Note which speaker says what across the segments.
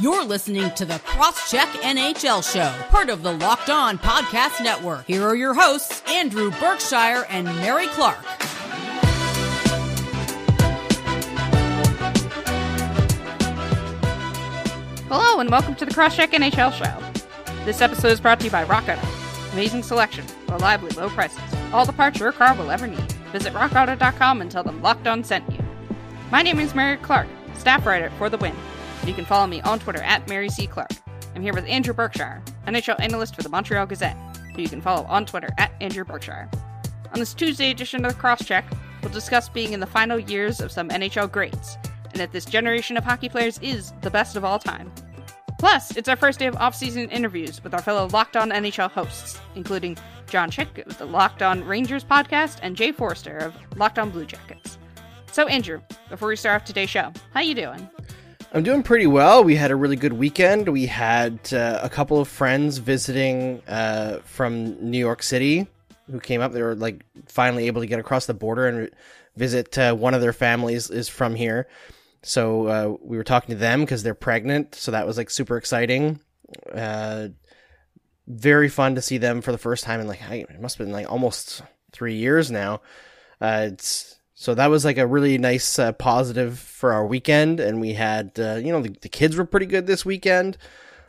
Speaker 1: You're listening to the Crosscheck NHL Show, part of the Locked On Podcast Network. Here are your hosts, Andrew Berkshire and Mary Clarke.
Speaker 2: Hello and welcome to the Crosscheck NHL Show. This episode is brought to you by Rock Auto. Amazing selection, reliably low prices, all the parts your car will ever need. Visit rockauto.com and tell them Locked On sent you. My name is Mary Clarke, staff writer for The Win. You can follow me on Twitter at Mary C. Clark. I'm here with Andrew Berkshire, NHL analyst for the Montreal Gazette, who you can follow on Twitter at Andrew Berkshire. On this Tuesday edition of the Crosscheck, we'll discuss being in the final years of some NHL greats, and if this generation of hockey players is the best of all time. Plus, it's our first day of off-season interviews with our fellow Locked On NHL hosts, including Jon Chik of the Locked On Rangers podcast and Jay Forster of Locked On Blue Jackets. So, Andrew, before we start off today's show, how you doing?
Speaker 3: I'm doing pretty well. We had a really good weekend. We had uh, a couple of friends visiting uh, from New York City who came up. They were like finally able to get across the border and visit. Uh, one of their families is from here, so uh, we were talking to them because they're pregnant. So that was like super exciting. Uh, very fun to see them for the first time in like it must have been like almost three years now. Uh, it's so that was like a really nice uh, positive for our weekend, and we had uh, you know the, the, kids were pretty good this weekend.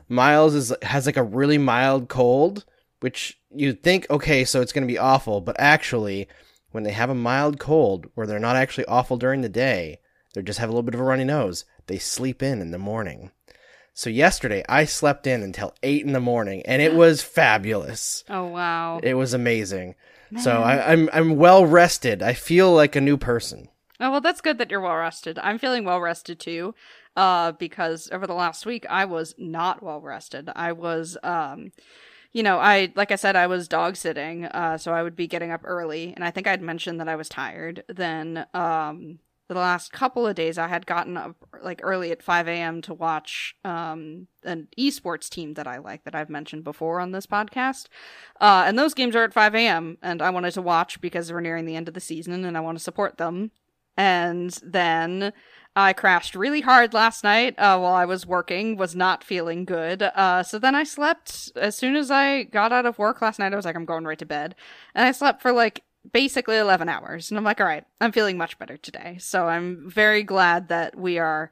Speaker 3: Miles is has like a really mild cold, which you'd think okay, so it's going to be awful, but actually, when they have a mild cold where they're not actually awful during the day, they just have a little bit of a runny nose. They sleep in in the morning. So yesterday I slept in until eight in the morning, and it was fabulous.
Speaker 2: Oh wow!
Speaker 3: It was amazing. So I, I'm I'm well rested. I feel like a new person.
Speaker 2: Oh well, that's good that you're well rested. I'm feeling well rested too, uh, because over the last week I was not well rested. I was, um, you know, I like I said I was dog sitting, uh, so I would be getting up early, and I think I'd mentioned that I was tired. Then, um, the last couple of days I had gotten up like early at 5 a.m. to watch um, an esports team that I like that I've mentioned before on this podcast. Uh, and those games are at 5 a.m. and I wanted to watch because we're nearing the end of the season and I want to support them. And then I crashed really hard last night uh, while I was working, was not feeling good. Uh, so then I slept as soon as I got out of work last night. I was like, I'm going right to bed. And I slept for like basically 11 hours. And I'm like, all right, I'm feeling much better today. So I'm very glad that we are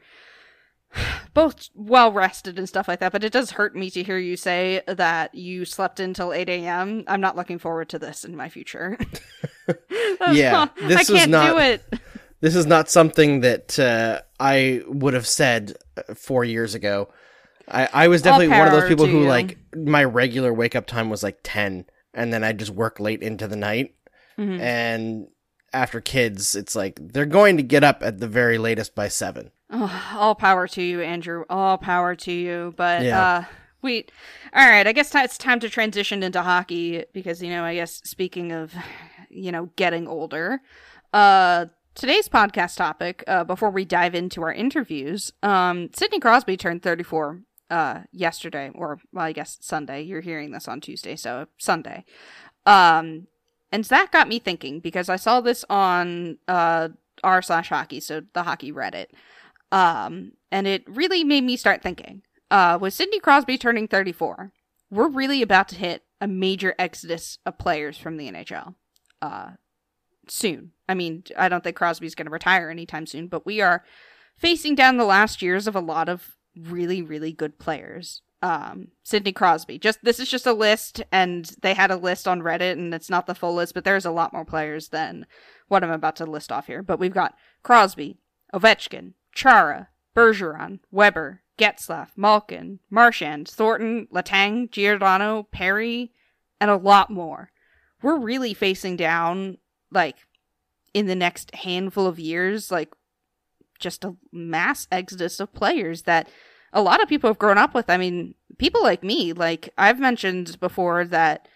Speaker 2: both well rested and stuff like that. But it does hurt me to hear you say that you slept until 8 a.m. I'm not looking forward to this in my future.
Speaker 3: yeah,
Speaker 2: this I can't not, do it.
Speaker 3: This is not something that uh, I would have said uh, four years ago. I, I was definitely one of those people who, you. like, my regular wake up time was like 10, and then I just work late into the night Mm-hmm. And after kids, it's like they're going to get up at the very latest by seven.
Speaker 2: Oh, all power to you, Andrew. All power to you. But yeah. uh we all right, I guess t- it's time to transition into hockey because you know, I guess speaking of you know, getting older, uh today's podcast topic uh before we dive into our interviews, um Sidney Crosby turned 34 uh yesterday or well, I guess Sunday. You're hearing this on Tuesday, so Sunday. Um and that got me thinking because I saw this on uh, r slash hockey, so the hockey Reddit, um, and it really made me start thinking. Uh, with Sidney Crosby turning 34, we're really about to hit a major exodus of players from the NHL. Uh, soon. I mean, I don't think Crosby's going to retire anytime soon, but we are facing down the last years of a lot of really, really good players um Sidney Crosby. Just this is just a list and they had a list on Reddit and it's not the full list, but there's a lot more players than what I'm about to list off here. But we've got Crosby, Ovechkin, Chara, Bergeron, Weber, Getzlaf, Malkin, Marchand, Thornton, Letang, Giordano, Perry, and a lot more. We're really facing down like in the next handful of years like just a mass exodus of players that a lot of people have grown up with. I mean, people like me, like I've mentioned before that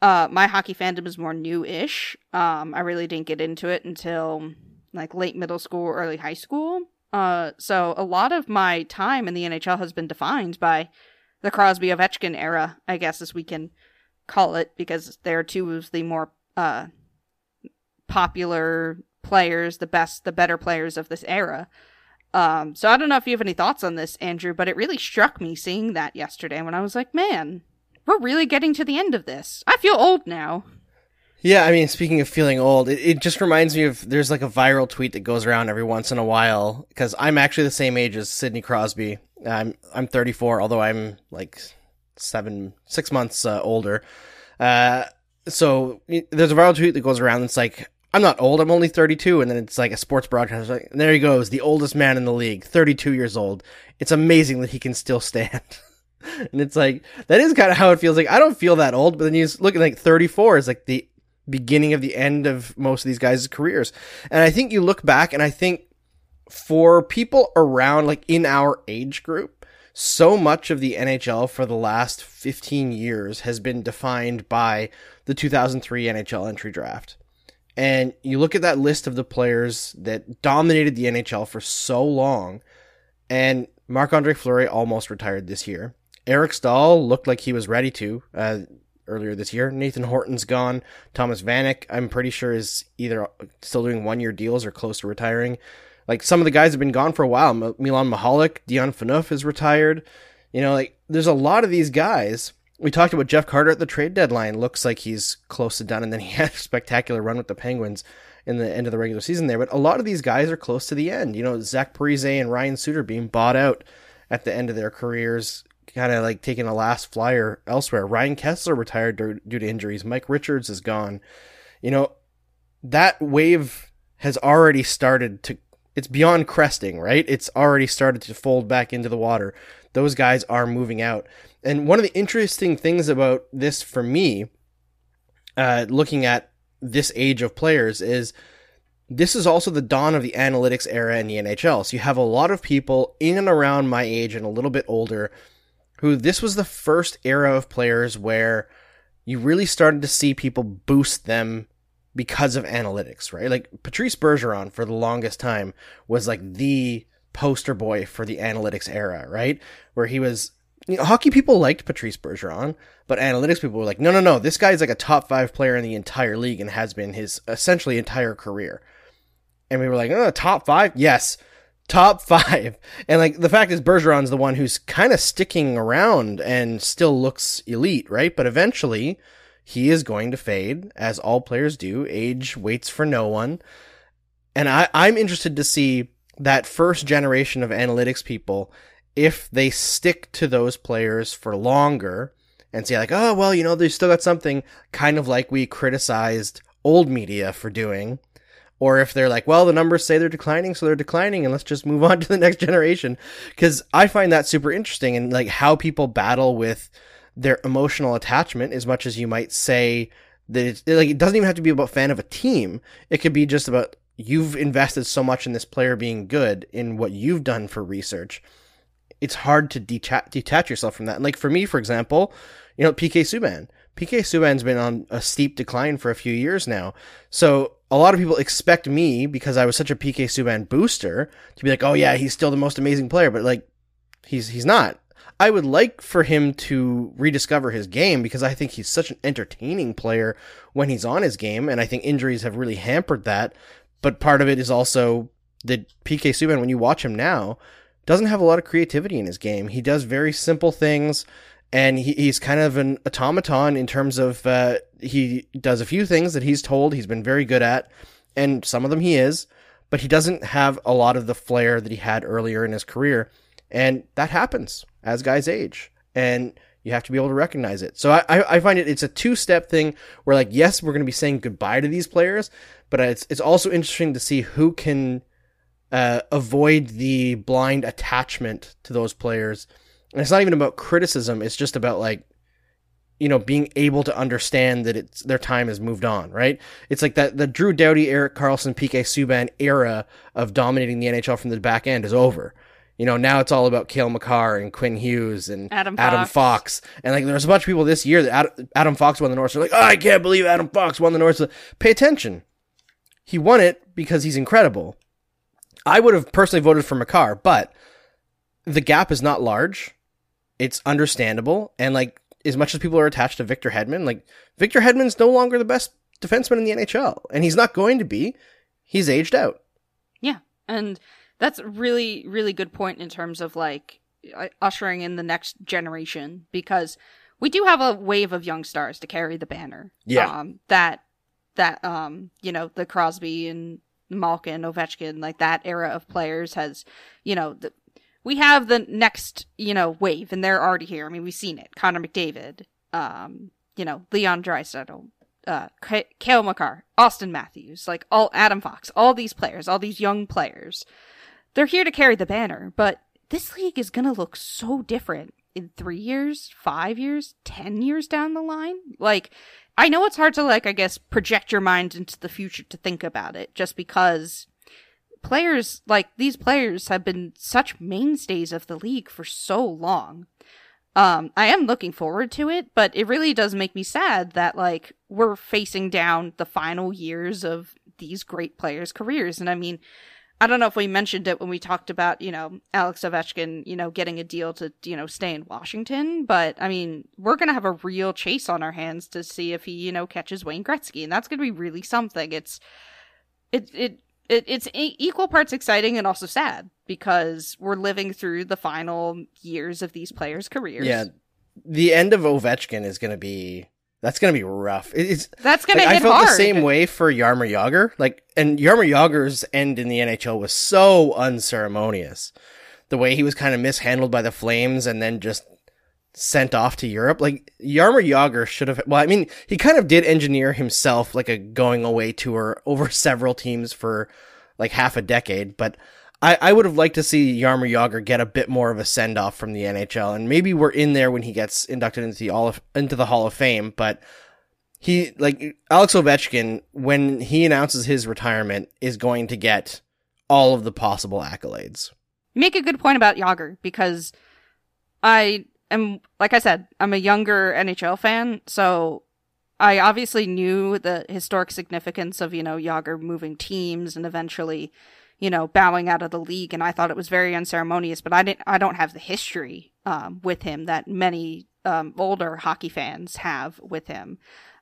Speaker 2: uh, my hockey fandom is more new-ish. Um, I really didn't get into it until like late middle school, early high school. Uh, so a lot of my time in the NHL has been defined by the Crosby Ovechkin era, I guess, as we can call it, because they're two of the more uh, popular players, the best, the better players of this era. Um, so I don't know if you have any thoughts on this, Andrew, but it really struck me seeing that yesterday when I was like, man, we're really getting to the end of this. I feel old now.
Speaker 3: Yeah, I mean, speaking of feeling old, it, it just reminds me of there's like a viral tweet that goes around every once in a while because I'm actually the same age as Sidney Crosby. I'm I'm 34, although I'm like seven six months uh, older. Uh, so there's a viral tweet that goes around. It's like I'm not old. I'm only 32, and then it's like a sports broadcaster. Like, there he goes, the oldest man in the league, 32 years old. It's amazing that he can still stand. and it's like that is kind of how it feels. Like I don't feel that old, but then you look at like 34 is like the beginning of the end of most of these guys' careers. And I think you look back and I think for people around like in our age group, so much of the NHL for the last 15 years has been defined by the 2003 NHL entry draft. And you look at that list of the players that dominated the NHL for so long, and Marc Andre Fleury almost retired this year. Eric Staal looked like he was ready to. Uh, earlier this year. Nathan Horton's gone. Thomas Vanek, I'm pretty sure, is either still doing one year deals or close to retiring. Like some of the guys have been gone for a while. Milan Michalek, Dion Phaneuf is retired. You know, like there's a lot of these guys. We talked about Jeff Carter at the trade deadline. Looks like he's close to done, and then he had a spectacular run with the Penguins in the end of the regular season there. But a lot of these guys are close to the end. You know, Zach Parise and Ryan Suter being bought out at the end of their careers kind of like taking a last flyer elsewhere. Ryan Kesler retired due to injuries. Mike Richards is gone. You know, that wave has already started to it's beyond cresting, right? It's already started to fold back into the water. Those guys are moving out. And one of the interesting things about this for me, uh, looking at this age of players, is this is also the dawn of the analytics era in the NHL. So you have a lot of people in and around my age and a little bit older who this was the first era of players where you really started to see people boost them because of analytics, right? Like Patrice Bergeron for the longest time was like the poster boy for the analytics era, right? Where he was you know, hockey people liked Patrice Bergeron, but analytics people were like, no, no, no, this guy's like a top five player in the entire league and has been his essentially entire career. And we were like, oh, top five? Yes top five. And like the fact is, Bergeron's the one who's kind of sticking around and still looks elite, right? But eventually, he is going to fade, as all players do. Age waits for no one. And I, I'm interested to see that first generation of analytics people if they stick to those players for longer and say like, oh well, you know, they still got something kind of like we criticized old media for doing or if they're like, well, the numbers say they're declining, so they're declining, and let's just move on to the next generation. Because I find that super interesting, and like how people battle with their emotional attachment, as much as you might say that it's like it doesn't even have to be about fan of a team. It could be just about you've invested so much in this player being good in what you've done for research. It's hard to detach, detach yourself from that. And like for me, for example, you know, PK Subban. PK Subban's been on a steep decline for a few years now. So a lot of people expect me because I was such a PK Subban booster to be like, "Oh yeah, he's still the most amazing player," but like he's he's not. I would like for him to rediscover his game because I think he's such an entertaining player when he's on his game and I think injuries have really hampered that. But part of it is also that PK Subban when you watch him now doesn't have a lot of creativity in his game. He does very simple things and he, he's kind of an automaton in terms of uh, he does a few things that he's told he's been very good at, and some of them he is, but he doesn't have a lot of the flair that he had earlier in his career, and that happens as guys age, and you have to be able to recognize it. So I, I find it it's a two step thing where like yes we're going to be saying goodbye to these players, but it's it's also interesting to see who can uh, avoid the blind attachment to those players and it's not even about criticism. It's just about like, you know, being able to understand that it's their time has moved on, right? It's like that the Drew Doughty, Erik Karlsson PK Subban era of dominating the NHL from the back end is over. You know, now it's all about Cale Makar and Quinn Hughes and
Speaker 2: Adam Fox.
Speaker 3: Adam Fox. And like, there's a bunch of people this year that Adam, Adam Fox won the Norris. They're like, oh, I can't believe Adam Fox won the Norris. Pay attention. He won it because he's incredible. I would have personally voted for Makar, but the gap is not large it's understandable. And like, as much as people are attached to Victor Hedman, like Victor Hedman's no longer the best defenseman in the NHL, and he's not going to be. He's aged out.
Speaker 2: Yeah, and That's really, really good point in terms of like ushering in the next generation because we do have a wave of young stars to carry the banner.
Speaker 3: Yeah.
Speaker 2: Um, that that um you know the Crosby and Malkin, Ovechkin, like that era of players has, you know, the, we have the next you know wave, and they're already here. I mean, we've seen it. Connor McDavid, um, you know, Leon Draisaitl, uh, Cale Makar, Auston Matthews, like all Adam Fox, all these players, all these young players, they're here to carry the banner, but this league is gonna look so different in three years, five years, ten years down the line. Like, I know it's hard to like, I guess, project your mind into the future to think about it, just because players like these players have been such mainstays of the league for so long. Um, I am looking forward to it, but it really does make me sad that like we're facing down the final years of these great players' careers. And I mean, I don't know if we mentioned it when we talked about, you know, Alex Ovechkin, you know, getting a deal to, you know, stay in Washington. But I mean, we're going to have a real chase on our hands to see if he, you know, catches Wayne Gretzky. And that's going to be really something. It's, it, it, it it's equal parts exciting and also sad because we're living through the final years of these players' careers.
Speaker 3: Yeah. The end of Ovechkin is going to be that's gonna be rough. It's
Speaker 2: that's gonna.
Speaker 3: Like,
Speaker 2: I
Speaker 3: felt
Speaker 2: hard.
Speaker 3: the same way for Jaromir Jagr. Like, and Jaromir Jagr's end in the NHL was so unceremonious. The way he was kind of mishandled by the Flames and then just sent off to Europe. Like Jaromir Jagr should have. Well, I mean, he kind of did engineer himself like a going away tour over several teams for like half a decade, but I, I would have liked to see Jaromir Jagr get a bit more of a send off from the NHL, and maybe we're in there when he gets inducted into the Hall of, into the Hall of Fame. But he like Alex Ovechkin when he announces his retirement is going to get all of the possible accolades.
Speaker 2: You make a good point about Jagr because I am like I said, I'm a younger NHL fan, so I obviously knew the historic significance of you know Jagr moving teams and eventually you know, bowing out of the league, and I thought it was very unceremonious. But I didn't, I don't have the history um, with him that many um, older hockey fans have with him.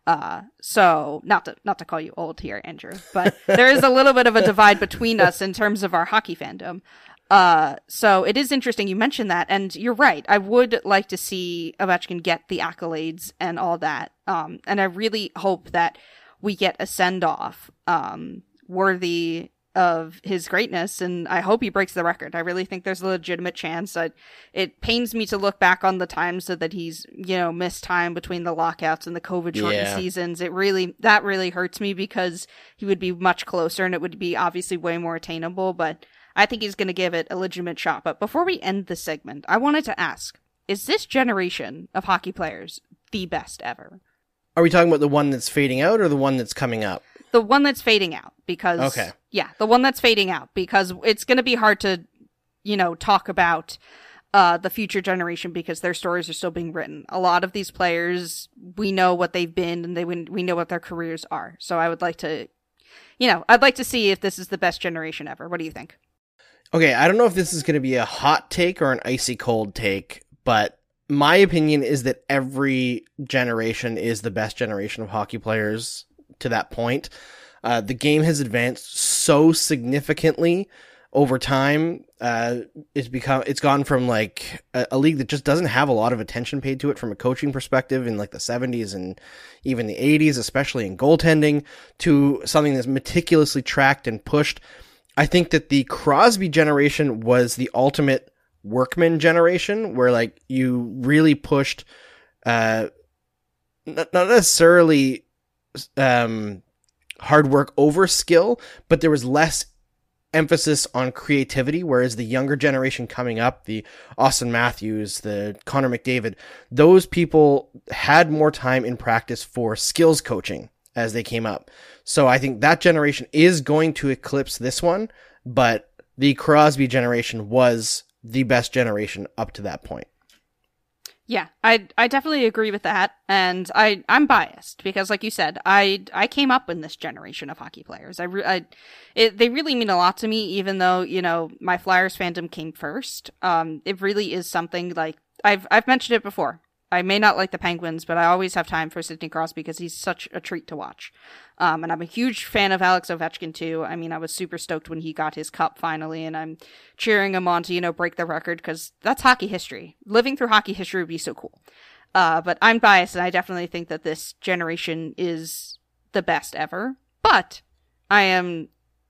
Speaker 2: Uh, so not to not to call you old here, Andrew, but there is a little bit of a divide between us in terms of our hockey fandom. Uh, so it is interesting you mentioned that, and you're right. I would like to see Ovechkin get the accolades and all that. Um, and I really hope that we get a send off, um, worthy of his greatness and I hope he breaks the record. I really think there's a legitimate chance that it pains me to look back on the times so that he's, you know, missed time between the lockouts and the COVID shortened yeah. seasons. It really that really hurts me because he would be much closer and it would be obviously way more attainable, but I think he's going to give it a legitimate shot. But before we end the segment, I wanted to ask, is this generation of hockey players the best ever?
Speaker 3: Are we talking about the one that's fading out or the one that's coming up?
Speaker 2: The one that's fading out because
Speaker 3: okay.
Speaker 2: yeah, the one that's fading out because it's going to be hard to you know talk about uh, the future generation because their stories are still being written. A lot of these players, we know what they've been and they we know what their careers are. So I would like to, you know, I'd like to see if this is the best generation ever. What do you think?
Speaker 3: Okay, I don't know if this is going to be a hot take or an icy cold take, but my opinion is that every generation is the best generation of hockey players to that point. Uh, the game has advanced so significantly over time. Uh, it's become it's gone from like a, a, league that just doesn't have a lot of attention paid to it from a coaching perspective in like the 70s and even the 80s, especially in goaltending, to something that's meticulously tracked and pushed. I think that the Crosby generation was the ultimate workman generation, where like you really pushed, uh, not, not necessarily um, hard work over skill, but there was less emphasis on creativity, whereas the younger generation coming up, the Auston Matthews, the Connor McDavid, those people had more time in practice for skills coaching as they came up. So I think that generation is going to eclipse this one, but the Crosby generation was the best generation up to that point.
Speaker 2: Yeah, I I definitely agree with that, and I I'm biased because, like you said, I I came up in this generation of hockey players. I, re- I it, they really mean a lot to me, even though you know my Flyers fandom came first. Um, it really is something like I've I've mentioned it before. I may not like the Penguins, but I always have time for Sidney Crosby because he's such a treat to watch. Um, and I'm a huge fan of Alex Ovechkin too. I mean, I was super stoked when he got his cup finally, and I'm cheering him on to you know break the record because that's hockey history. Living through hockey history would be so cool. Uh, but I'm biased, and I definitely think that this generation is the best ever. But I am,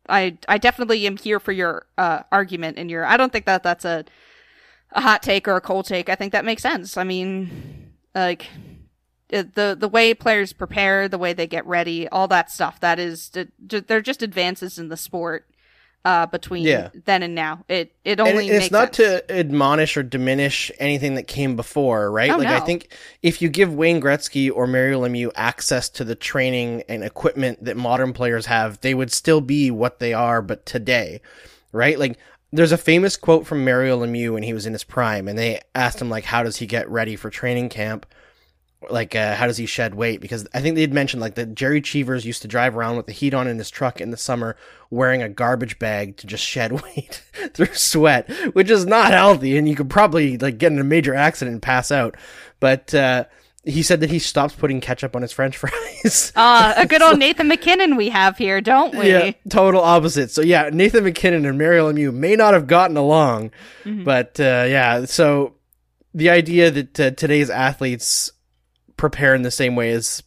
Speaker 2: I I definitely am here for your uh, argument and your. I don't think that that's a a hot take or a cold take. I think that makes sense. I mean, like the the way players prepare, the way they get ready, all that stuff. That is, they're just advances in the sport. Uh, between yeah. then and now, it it only
Speaker 3: and it's not
Speaker 2: sense.
Speaker 3: to admonish or diminish anything that came before, right?
Speaker 2: Oh,
Speaker 3: like
Speaker 2: no.
Speaker 3: I think if you give Wayne Gretzky or Mario Lemieux access to the training and equipment that modern players have, they would still be what they are, but today, right? Like there's a famous quote from Mario Lemieux when he was in his prime, and they asked him like, "How does he get ready for training camp?" like uh, how does he shed weight because i think they had mentioned like that gerry cheevers used to drive around with the heat on in his truck in the summer wearing a garbage bag to just shed weight through sweat which is not healthy and you could probably like get in a major accident and pass out but uh, he said that he stops putting ketchup on his french fries
Speaker 2: uh, a good old nathan mackinnon we have here don't we
Speaker 3: yeah total opposite so yeah nathan mackinnon and mario lemieux may not have gotten along mm-hmm. but uh, yeah so the idea that uh, today's athletes prepare in the same way as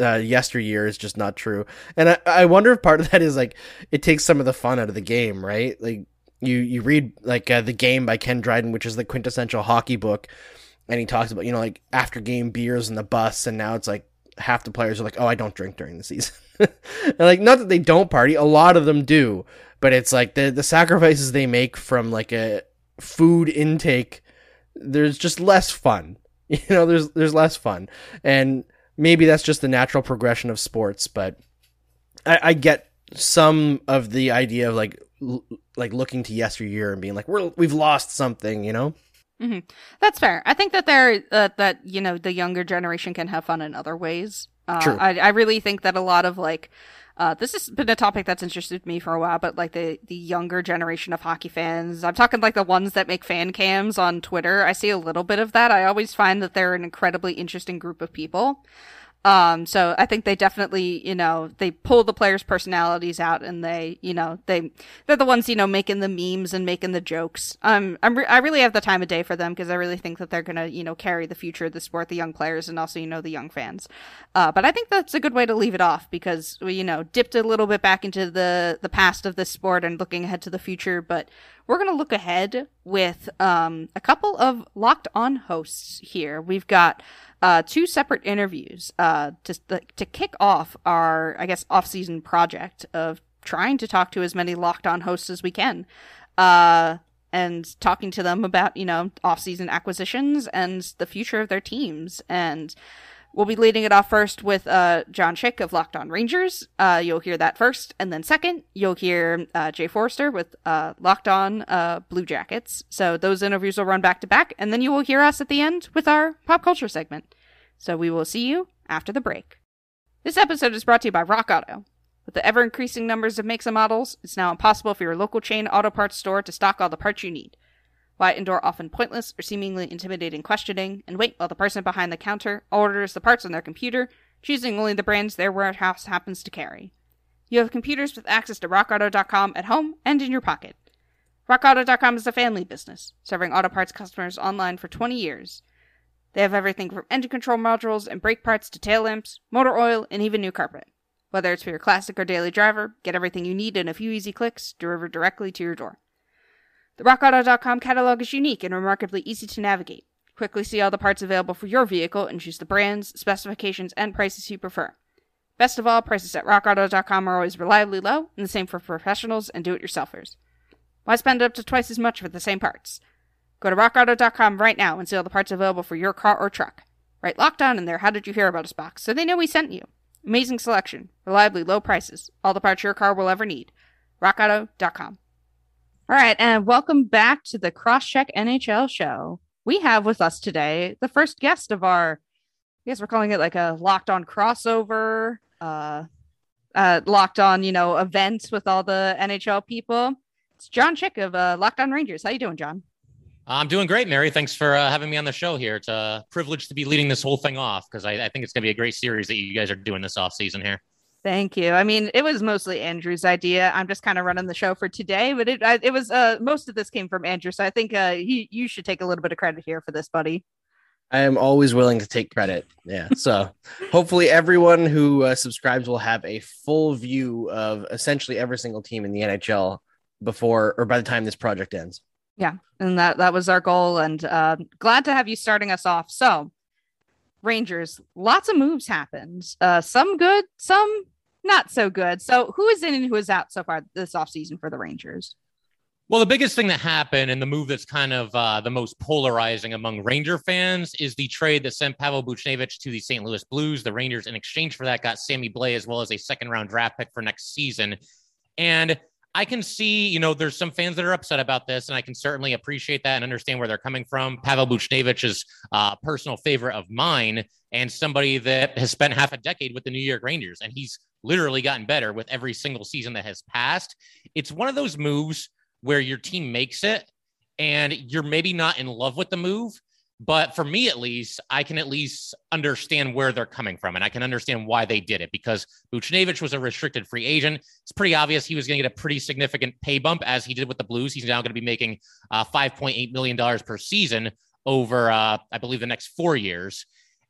Speaker 3: uh, yesteryear is just not true. And I, I wonder if part of that is like it takes some of the fun out of the game, right? Like you you read like uh, the game by Ken Dryden, which is the quintessential hockey book, and he talks about you know like after game beers in the bus, and now it's like half the players are like, oh, I don't drink during the season. and like not that they don't party, a lot of them do, but it's like the the sacrifices they make from like a food intake. There's just less fun You know, there's there's less fun, and maybe that's just the natural progression of sports. But I, I get some of the idea of like l- like looking to yesteryear and being like we're we've lost something. You know.
Speaker 2: Mm-hmm. That's fair. I think that there uh, that you know the younger generation can have fun in other ways. Uh,
Speaker 3: True.
Speaker 2: I I really think that a lot of like uh, this has been a topic that's interested me for a while, but like the the younger generation of hockey fans, I'm talking like the ones that make fan cams on Twitter. I see a little bit of that. I always find that they're an incredibly interesting group of people. Um, so I think they definitely, you know, they pull the players' personalities out and they, you know, they, they're the ones, you know, making the memes and making the jokes. Um, I'm, re- I really have the time of day for them because I really think that they're going to, you know, carry the future of the sport, the young players and also, you know, the young fans. Uh, but I think that's a good way to leave it off because we, you know, dipped a little bit back into the, the past of this sport and looking ahead to the future. But we're going to look ahead with, um, a couple of locked on hosts here. We've got, uh, two separate interviews uh, to to kick off our, I guess, off season project of trying to talk to as many locked on hosts as we can, uh, and talking to them about you know off season acquisitions and the future of their teams. And we'll be leading it off first with uh, Jon Chik of Locked On Rangers. Uh, you'll hear that first, and then second, you'll hear uh, Jay Forster with uh, Locked On uh, Blue Jackets. So those interviews will run back to back, and then you will hear us at the end with our pop culture segment. So we will see you after the break. This episode is brought to you by Rock Auto. With the ever increasing numbers of makes and models, it's now impossible for your local chain auto parts store to stock all the parts you need. Why endure often pointless or seemingly intimidating questioning and wait while the person behind the counter orders the parts on their computer, choosing only the brands their warehouse happens to carry? You have computers with access to rockauto.com at home and in your pocket. RockAuto.com is a family business, serving auto parts customers online for 20 years. They have everything from engine control modules and brake parts to tail lamps, motor oil, and even new carpet. Whether it's for your classic or daily driver, get everything you need in a few easy clicks delivered directly to your door. The RockAuto.com catalog is unique and remarkably easy to navigate. Quickly see all the parts available for your vehicle and choose the brands, specifications, and prices you prefer. Best of all, prices at RockAuto.com are always reliably low, and the same for professionals and do-it-yourselfers. Why spend up to twice as much for the same parts? Go to rockauto.com right now and see all the parts available for your car or truck. Write on in there, how did you hear about us box, so they know we sent you. Amazing selection, reliably low prices, all the parts your car will ever need. rockauto.com. All right, and welcome back to the Crosscheck NHL show. We have with us today the first guest of our, I guess we're calling it like a locked on crossover, uh, uh, locked on, you know, events with all the NHL people. It's Jon Chik of uh, Locked On Rangers. How you doing, John?
Speaker 4: I'm doing great, Mary. Thanks for uh, having me on the show here. It's a privilege to be leading this whole thing off because I, I, think it's going to be a great series that you guys are doing this off season here.
Speaker 2: Thank you. I mean, it was mostly Andrew's idea. I'm just kind of running the show for today, but it it was uh most of this came from Andrew, so I think uh he, you should take a little bit of credit here for this, buddy.
Speaker 3: I am always willing to take credit. Yeah. So hopefully everyone who uh, subscribes will have a full view of essentially every single team in the NHL before or by the time this project ends.
Speaker 2: Yeah, and that that was our goal, and uh, glad to have you starting us off. So, Rangers, lots of moves happened. Uh, some good, some not so good. So, who is in and who is out so far this offseason for the Rangers?
Speaker 4: Well, the biggest thing that happened and the move that's kind of uh, the most polarizing among Ranger fans is the trade that sent Pavel Buchnevich to the St. Louis Blues. The Rangers, in exchange for that, got Sammy Blais as well as a second round draft pick for next season. And I can see, you know, there's some fans that are upset about this, and I can certainly appreciate that and understand where they're coming from. Pavel Buchnevich is a personal favorite of mine and somebody that has spent half a decade with the New York Rangers, and he's literally gotten better with every single season that has passed. It's one of those moves where your team makes it and you're maybe not in love with the move, but for me, at least, I can at least understand where they're coming from and I can understand why they did it because Buchnevich was a restricted free agent. It's pretty obvious he was going to get a pretty significant pay bump as he did with the Blues. He's now going to be making uh, $5.8 million per season over, uh, I believe, the next four years.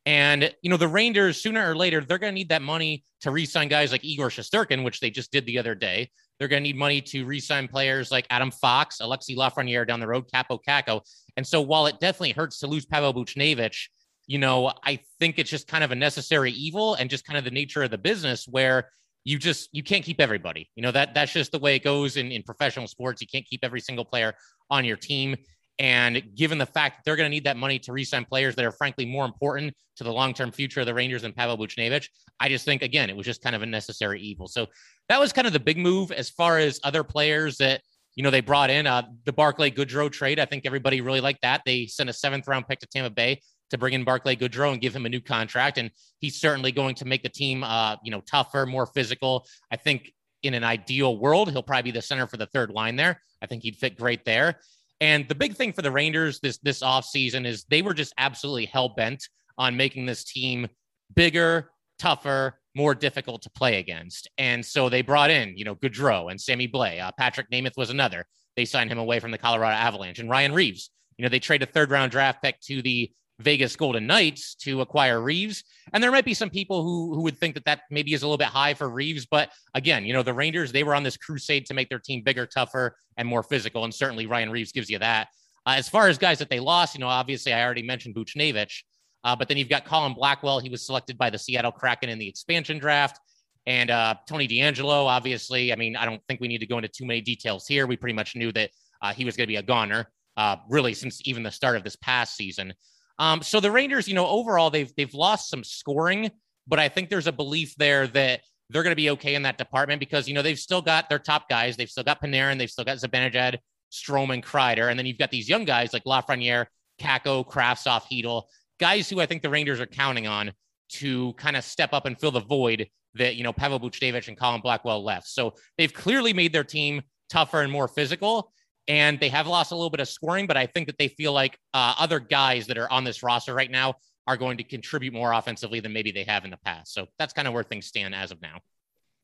Speaker 4: And, you know, the Rangers, sooner or later, they're going to need that money to re sign guys like Igor Shesterkin, which they just did the other day. They're going to need money to re sign players like Adam Fox, Alexi Lafreniere down the road, Kaapo Kakko. And so while it definitely hurts to lose Pavel Buchnevich, you know, I think it's just kind of a necessary evil and just kind of the nature of the business where you just you can't keep everybody. You know, that that's just the way it goes in, in professional sports. You can't keep every single player on your team. And given the fact that they're going to need that money to re-sign players that are frankly more important to the long-term future of the Rangers than Pavel Buchnevich, I just think again it was just kind of a necessary evil. So that was kind of the big move as far as other players that you know they brought in. Uh, the Barclay Goodrow trade, I think everybody really liked that. They sent a seventh-round pick to Tampa Bay to bring in Barclay Goodrow and give him a new contract, and he's certainly going to make the team, uh, you know, tougher, more physical. I think in an ideal world, he'll probably be the center for the third line there. I think he'd fit great there. And the big thing for the Rangers this this offseason is they were just absolutely hell bent on making this team bigger, tougher, more difficult to play against. And so they brought in, you know, Goodrow and Sammy Blais. Uh, Patrik Nemeth was another. They signed him away from the Colorado Avalanche and Ryan Reaves. You know, they trade a third round draft pick to the Vegas Golden Knights to acquire Reaves. And there might be some people who who would think that that maybe is a little bit high for Reaves, but again, you know, the Rangers they were on this crusade to make their team bigger, tougher, and more physical, and certainly Ryan Reaves gives you that. Uh, as far as guys that they lost, you know, obviously I already mentioned Buchnevich, uh, but then you've got Colin Blackwell. He was selected by the Seattle Kraken in the expansion draft. And uh, Tony DeAngelo, obviously, I mean, I don't think we need to go into too many details here. We pretty much knew that uh, he was going to be a goner, uh, really, since even the start of this past season. Um, so the Rangers, you know, overall they've they've lost some scoring, but I think there's a belief there that they're going to be okay in that department because you know they've still got their top guys. They've still got Panarin, they've still got Zibanejad, Stroman, Kreider, and then you've got these young guys like Lafreniere, Kakko, Kravtsov, Chytil, guys who I think the Rangers are counting on to kind of step up and fill the void that you know Pavel Buchnevich and Colin Blackwell left. So they've clearly made their team tougher and more physical and they have lost a little bit of scoring, but I think that they feel like uh, other guys that are on this roster right now are going to contribute more offensively than maybe they have in the past. So that's kind of where things stand as of now.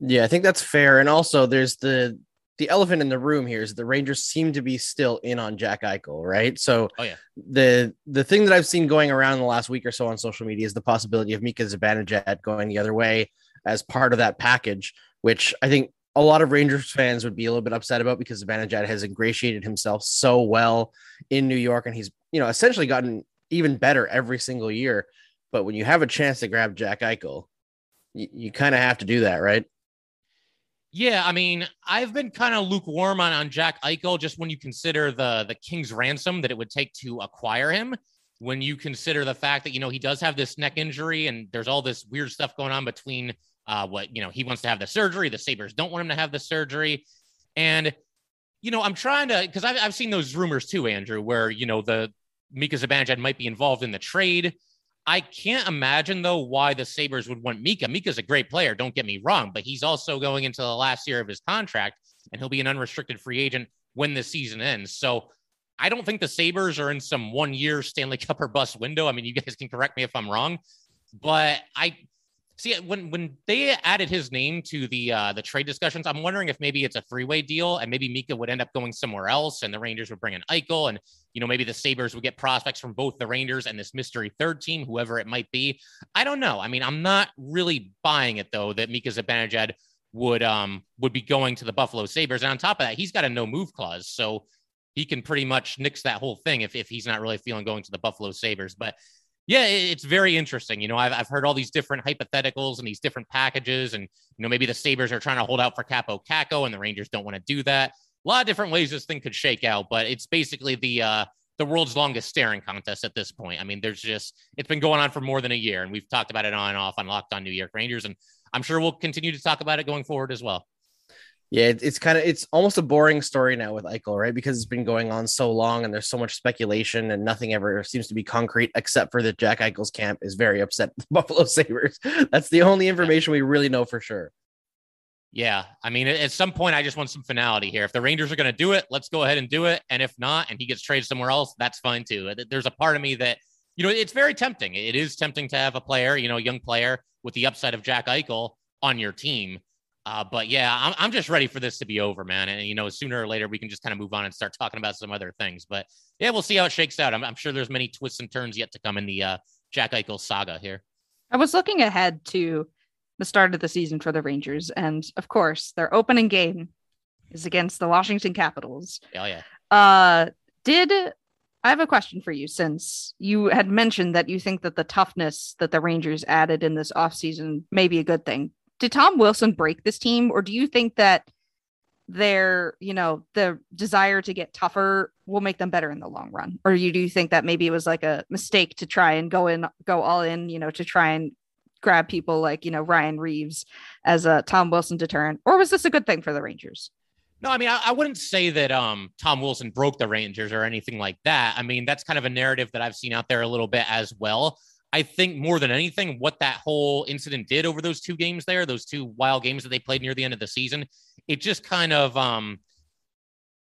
Speaker 3: Yeah, I think that's fair. And also, there's the the elephant in the room here is the Rangers seem to be still in on Jack Eichel, right? So,
Speaker 4: oh yeah,
Speaker 3: the the thing that I've seen going around the last week or so on social media is the possibility of Mika Zibanejad going the other way as part of that package, which I think a lot of Rangers fans would be a little bit upset about because Zibanejad has ingratiated himself so well in New York, and he's you know essentially gotten even better every single year. But when you have a chance to grab Jack Eichel, you, you kind of have to do that, right?
Speaker 4: Yeah, I mean, I've been kind of lukewarm on, on Jack Eichel just when you consider the the King's ransom that it would take to acquire him. When you consider the fact that you know he does have this neck injury and there's all this weird stuff going on between uh, what you know he wants to have the surgery. The Sabres don't want him to have the surgery, and you know I'm trying to because I've, I've seen those rumors too, Andrew, where you know the Mika Zibanejad might be involved in the trade. I can't imagine though why the Sabres would want Mika. Mika's a great player, don't get me wrong, but he's also going into the last year of his contract and he'll be an unrestricted free agent when the season ends. So I don't think the Sabres are in some one year Stanley Cup or bust window. I mean, you guys can correct me if I'm wrong, but I see when when they added his name to the uh, the trade discussions, I'm wondering if maybe it's a three way deal and maybe Mika would end up going somewhere else, and the Rangers would bring in Eichel, and you know maybe the Sabres would get prospects from both the Rangers and this mystery third team, whoever it might be. I don't know. I mean, I'm not really buying it though that Mika Zibanejad would um would be going to the Buffalo Sabres, and on top of that, he's got a no move clause, so he can pretty much nix that whole thing if if he's not really feeling going to the Buffalo Sabres, but yeah, it's very interesting. You know, I've, I've heard all these different hypotheticals and these different packages, and you know, maybe the Sabres are trying to hold out for Kaapo Kakko, and the Rangers don't want to do that. A lot of different ways this thing could shake out, but it's basically the uh, the world's longest staring contest at this point. I mean, there's just it's been going on for more than a year, and we've talked about it on and off on Locked On New York Rangers, and I'm sure we'll continue to talk about it going forward as well.
Speaker 3: Yeah, it's kind of it's almost a boring story now with Eichel, right? Because it's been going on so long and there's so much speculation and nothing ever seems to be concrete except for that Jack Eichel's camp is very upset with the Buffalo Sabres. That's the only information we really know for sure.
Speaker 4: Yeah, I mean, at some point, I just want some finality here. If the Rangers are going to do it, let's go ahead and do it. And if not, and he gets traded somewhere else, that's fine too. There's a part of me that, you know, it's very tempting. It is tempting to have a player, you know, a young player with the upside of Jack Eichel on your team. Uh, but yeah, I'm, I'm just ready for this to be over, man. And, you know, sooner or later, we can just kind of move on and start talking about some other things. But yeah, we'll see how it shakes out. I'm, I'm sure there's many twists and turns yet to come in the uh, Jack Eichel saga here.
Speaker 2: I was looking ahead to the start of the season for the Rangers. And of course, their opening game is against the Washington Capitals.
Speaker 4: Oh, yeah.
Speaker 2: Uh, did I have a question for you since you had mentioned that you think that the toughness that the Rangers added in this offseason may be a good thing did Tom Wilson break this team, or do you think that their, you know, the desire to get tougher will make them better in the long run? Or you do you think that maybe it was like a mistake to try and go in, go all in, you know, to try and grab people like, you know, Ryan Reaves as a Tom Wilson deterrent? Or was this a good thing for the Rangers?
Speaker 4: No, I mean, I, I, wouldn't say that um, Tom Wilson broke the Rangers or anything like that. I mean, that's kind of a narrative that I've seen out there a little bit as well. I think more than anything, what that whole incident did over those two games there, those two wild games that they played near the end of the season, it just kind of um,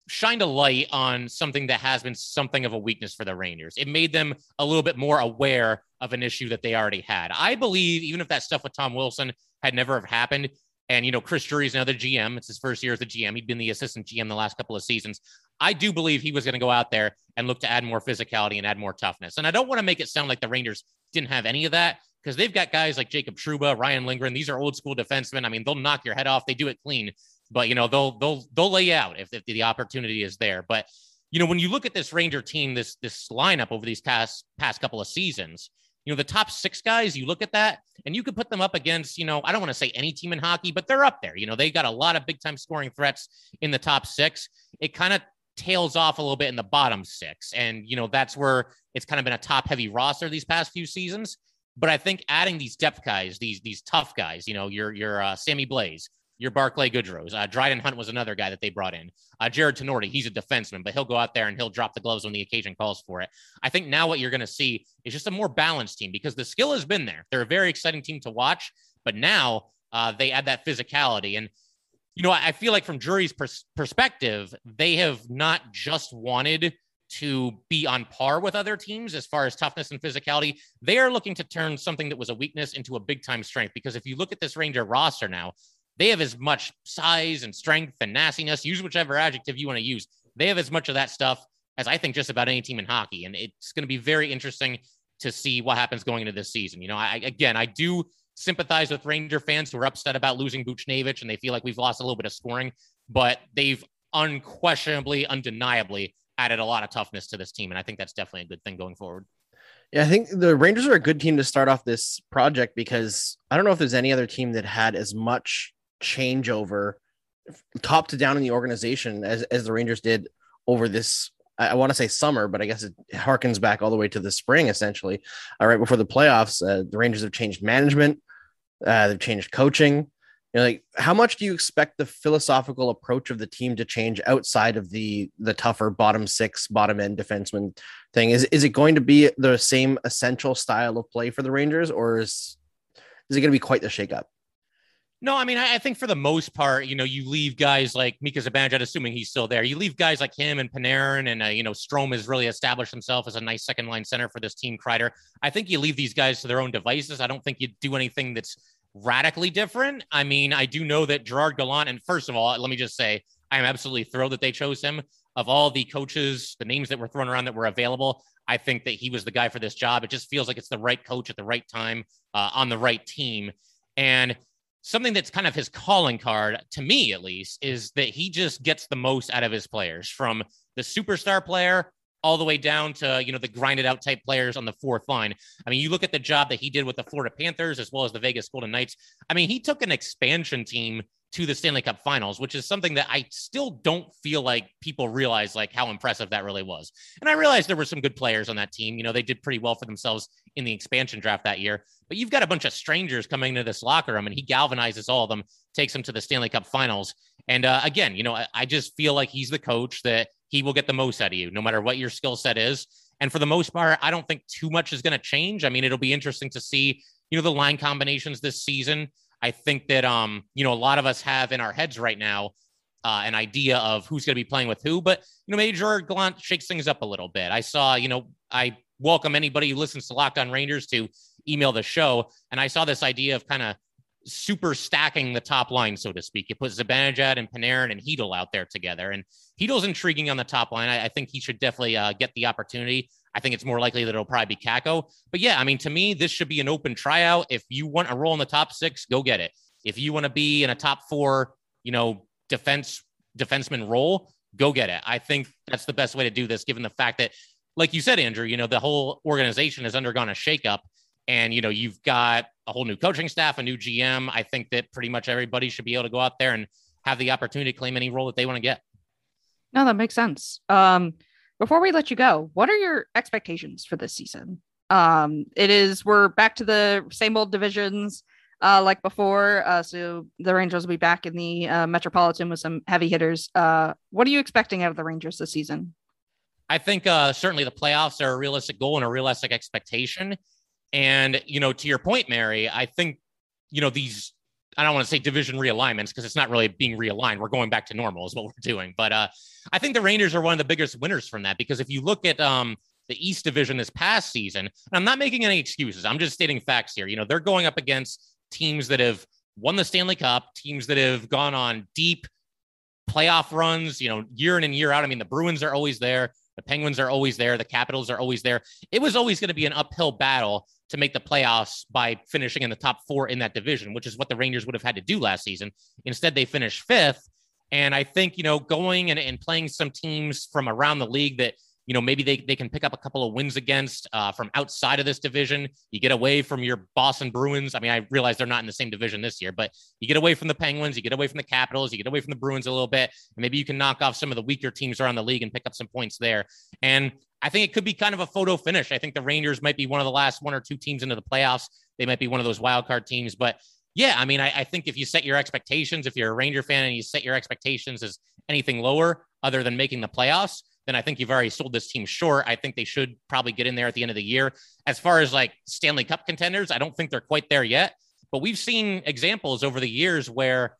Speaker 4: shined a light on something that has been something of a weakness for the Rangers. It made them a little bit more aware of an issue that they already had. I believe, even if that stuff with Tom Wilson had never have happened, and you know, Chris Drury is now the GM. It's his first year as the GM. He'd been the assistant GM the last couple of seasons. I do believe he was going to go out there and look to add more physicality and add more toughness. And I don't want to make it sound like the Rangers didn't have any of that because they've got guys like Jacob Trouba, Ryan Lindgren. These are old school defensemen. I mean, they'll knock your head off. They do it clean, but you know they'll they'll they'll lay out if, if the opportunity is there. But you know when you look at this Ranger team, this this lineup over these past past couple of seasons, you know the top six guys. You look at that and you could put them up against you know I don't want to say any team in hockey, but they're up there. You know they got a lot of big time scoring threats in the top six. It kind of tails off a little bit in the bottom six. And, you know, that's where it's kind of been a top heavy roster these past few seasons. But I think adding these depth guys, these these tough guys, you know, your your uh, Sammy Blais, your Barclay Goodrows, uh, Dryden Hunt was another guy that they brought in. Uh, Jarred Tinordi, he's a defenseman, but he'll go out there and he'll drop the gloves when the occasion calls for it. I think now what you're going to see is just a more balanced team because the skill has been there. They're a very exciting team to watch, but now uh, they add that physicality. And you know, I feel like from Drury's pers- perspective, they have not just wanted to be on par with other teams as far as toughness and physicality. They are looking to turn something that was a weakness into a big time strength. Because if you look at this Ranger roster now, they have as much size and strength and nastiness, use whichever adjective you want to use. They have as much of that stuff as I think just about any team in hockey. And it's going to be very interesting to see what happens going into this season. You know, I, again, I do sympathize with Ranger fans who are upset about losing Buchnevich and they feel like we've lost a little bit of scoring, but they've unquestionably, undeniably added a lot of toughness to this team. And I think that's definitely a good thing going forward.
Speaker 3: Yeah, I think the Rangers are a good team to start off this project because I don't know if there's any other team that had as much changeover top to down in the organization as, as the Rangers did over this I, want to say summer, but I guess it harkens back all the way to the spring, essentially. Uh, right before the playoffs, uh, the Rangers have changed management, uh, they've changed coaching. You know, like how much do you expect the philosophical approach of the team to change outside of the the tougher bottom six, bottom end defenseman thing? Is is it going to be the same essential style of play for the Rangers, or is is it going to be quite the shakeup?
Speaker 4: No, I mean, I, I, think for the most part, you know, you leave guys like Mika Zibanejad, assuming he's still there. You leave guys like him and Panarin, and uh, you know, Strome has really established himself as a nice second line center for this team. Kreider, I think you leave these guys to their own devices. I don't think you do anything that's radically different. I mean, I do know that Gerard Gallant, and first of all, let me just say, I am absolutely thrilled that they chose him. Of all the coaches, the names that were thrown around that were available, I think that he was the guy for this job. It just feels like it's the right coach at the right time uh, on the right team, and something that's kind of his calling card to me at least is that he just gets the most out of his players from the superstar player all the way down to you know the grinded out type players on the fourth line. I mean, you look at the job that he did with the Florida Panthers as well as the Vegas Golden Knights. I mean, he took an expansion team to the Stanley Cup Finals, which is something that I still don't feel like people realize like how impressive that really was. And I realized there were some good players on that team. You know, they did pretty well for themselves in the expansion draft that year. But you've got a bunch of strangers coming into this locker room, and he galvanizes all of them, takes them to the Stanley Cup Finals. And uh, again, you know, I, I just feel like he's the coach that he will get the most out of you, no matter what your skill set is. And for the most part, I don't think too much is going to change. I mean, it'll be interesting to see, you know, the line combinations this season. I think that um, you know, a lot of us have in our heads right now uh, an idea of who's going to be playing with who, but you know, maybe Major Gallant shakes things up a little bit. I saw, you know, I welcome anybody who listens to Locked On Rangers to email the show, and I saw this idea of kind of super stacking the top line, so to speak. It puts Zibanejad and Panarin and Chytil out there together, and Chytil's intriguing on the top line. I, I think he should definitely uh, get the opportunity. I think it's more likely that it'll probably be Kakko. But yeah, I mean, to me, this should be an open tryout. If you want a role in the top six, go get it. If you want to be in a top four, you know, defense defenseman role, go get it. I think that's the best way to do this, given the fact that, like you said, Andrew, you know, the whole organization has undergone a shakeup. And, you know, you've got a whole new coaching staff, a new GM. I think that pretty much everybody should be able to go out there and have the opportunity to claim any role that they want to get.
Speaker 2: No, that makes sense. Um, before we let you go, what are your expectations for this season? Um, it is we're back to the same old divisions uh, like before. Uh, so the Rangers will be back in the uh, Metropolitan with some heavy hitters. Uh, what are you expecting out of the Rangers this season?
Speaker 4: I think uh, certainly the playoffs are a realistic goal and a realistic expectation. And you know, to your point, Mary, I think you know these I don't want to say division realignments because it's not really being realigned. We're going back to normal is what we're doing. But uh, I think the Rangers are one of the biggest winners from that because if you look at um, the East Division this past season, and I'm not making any excuses. I'm just stating facts here. You know, they're going up against teams that have won the Stanley Cup, teams that have gone on deep playoff runs, you know, year in and year out. I mean, the Bruins are always there. The Penguins are always there. The Capitals are always there. It was always going to be an uphill battle to make the playoffs by finishing in the top four in that division, which is what the Rangers would have had to do last season. Instead, they finished fifth. And I think, you know, going and, and playing some teams from around the league that you know, maybe they, they can pick up a couple of wins against uh, from outside of this division. You get away from your Boston Bruins. I mean, I realize they're not in the same division this year, but you get away from the Penguins, you get away from the Capitals, you get away from the Bruins a little bit, and maybe you can knock off some of the weaker teams around the league and pick up some points there. And I think it could be kind of a photo finish. I think the Rangers might be one of the last one or two teams into the playoffs. They might be one of those wild card teams, but yeah, I mean, I, I, think if you set your expectations, if you're a Ranger fan and you set your expectations as anything lower other than making the playoffs, then I think you've already sold this team short. I think they should probably get in there at the end of the year. As far as like Stanley Cup contenders, I don't think they're quite there yet. But we've seen examples over the years where,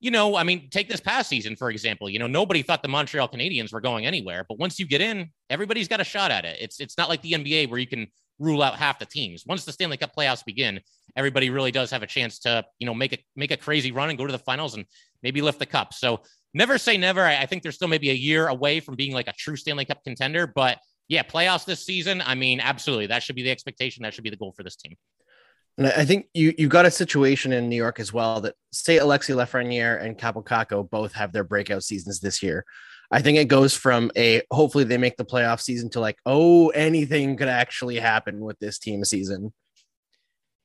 Speaker 4: you know, I mean, take this past season, for example. You know, nobody thought the Montreal Canadiens were going anywhere. But once you get in, everybody's got a shot at it. It's it's not like the NBA where you can rule out half the teams. Once the Stanley Cup playoffs begin, everybody really does have a chance to, you know, make a make a crazy run and go to the finals and maybe lift the cup. So never say never. I, I think they're still maybe a year away from being like a true Stanley Cup contender. But yeah, playoffs this season. I mean, absolutely. That should be the expectation. That should be the goal for this team.
Speaker 3: And I think you you got a situation in New York as well that say Alexi Lafreniere and Kaapo Kakko both have their breakout seasons this year. I think it goes from a hopefully they make the playoff season to like oh anything could actually happen with this team season.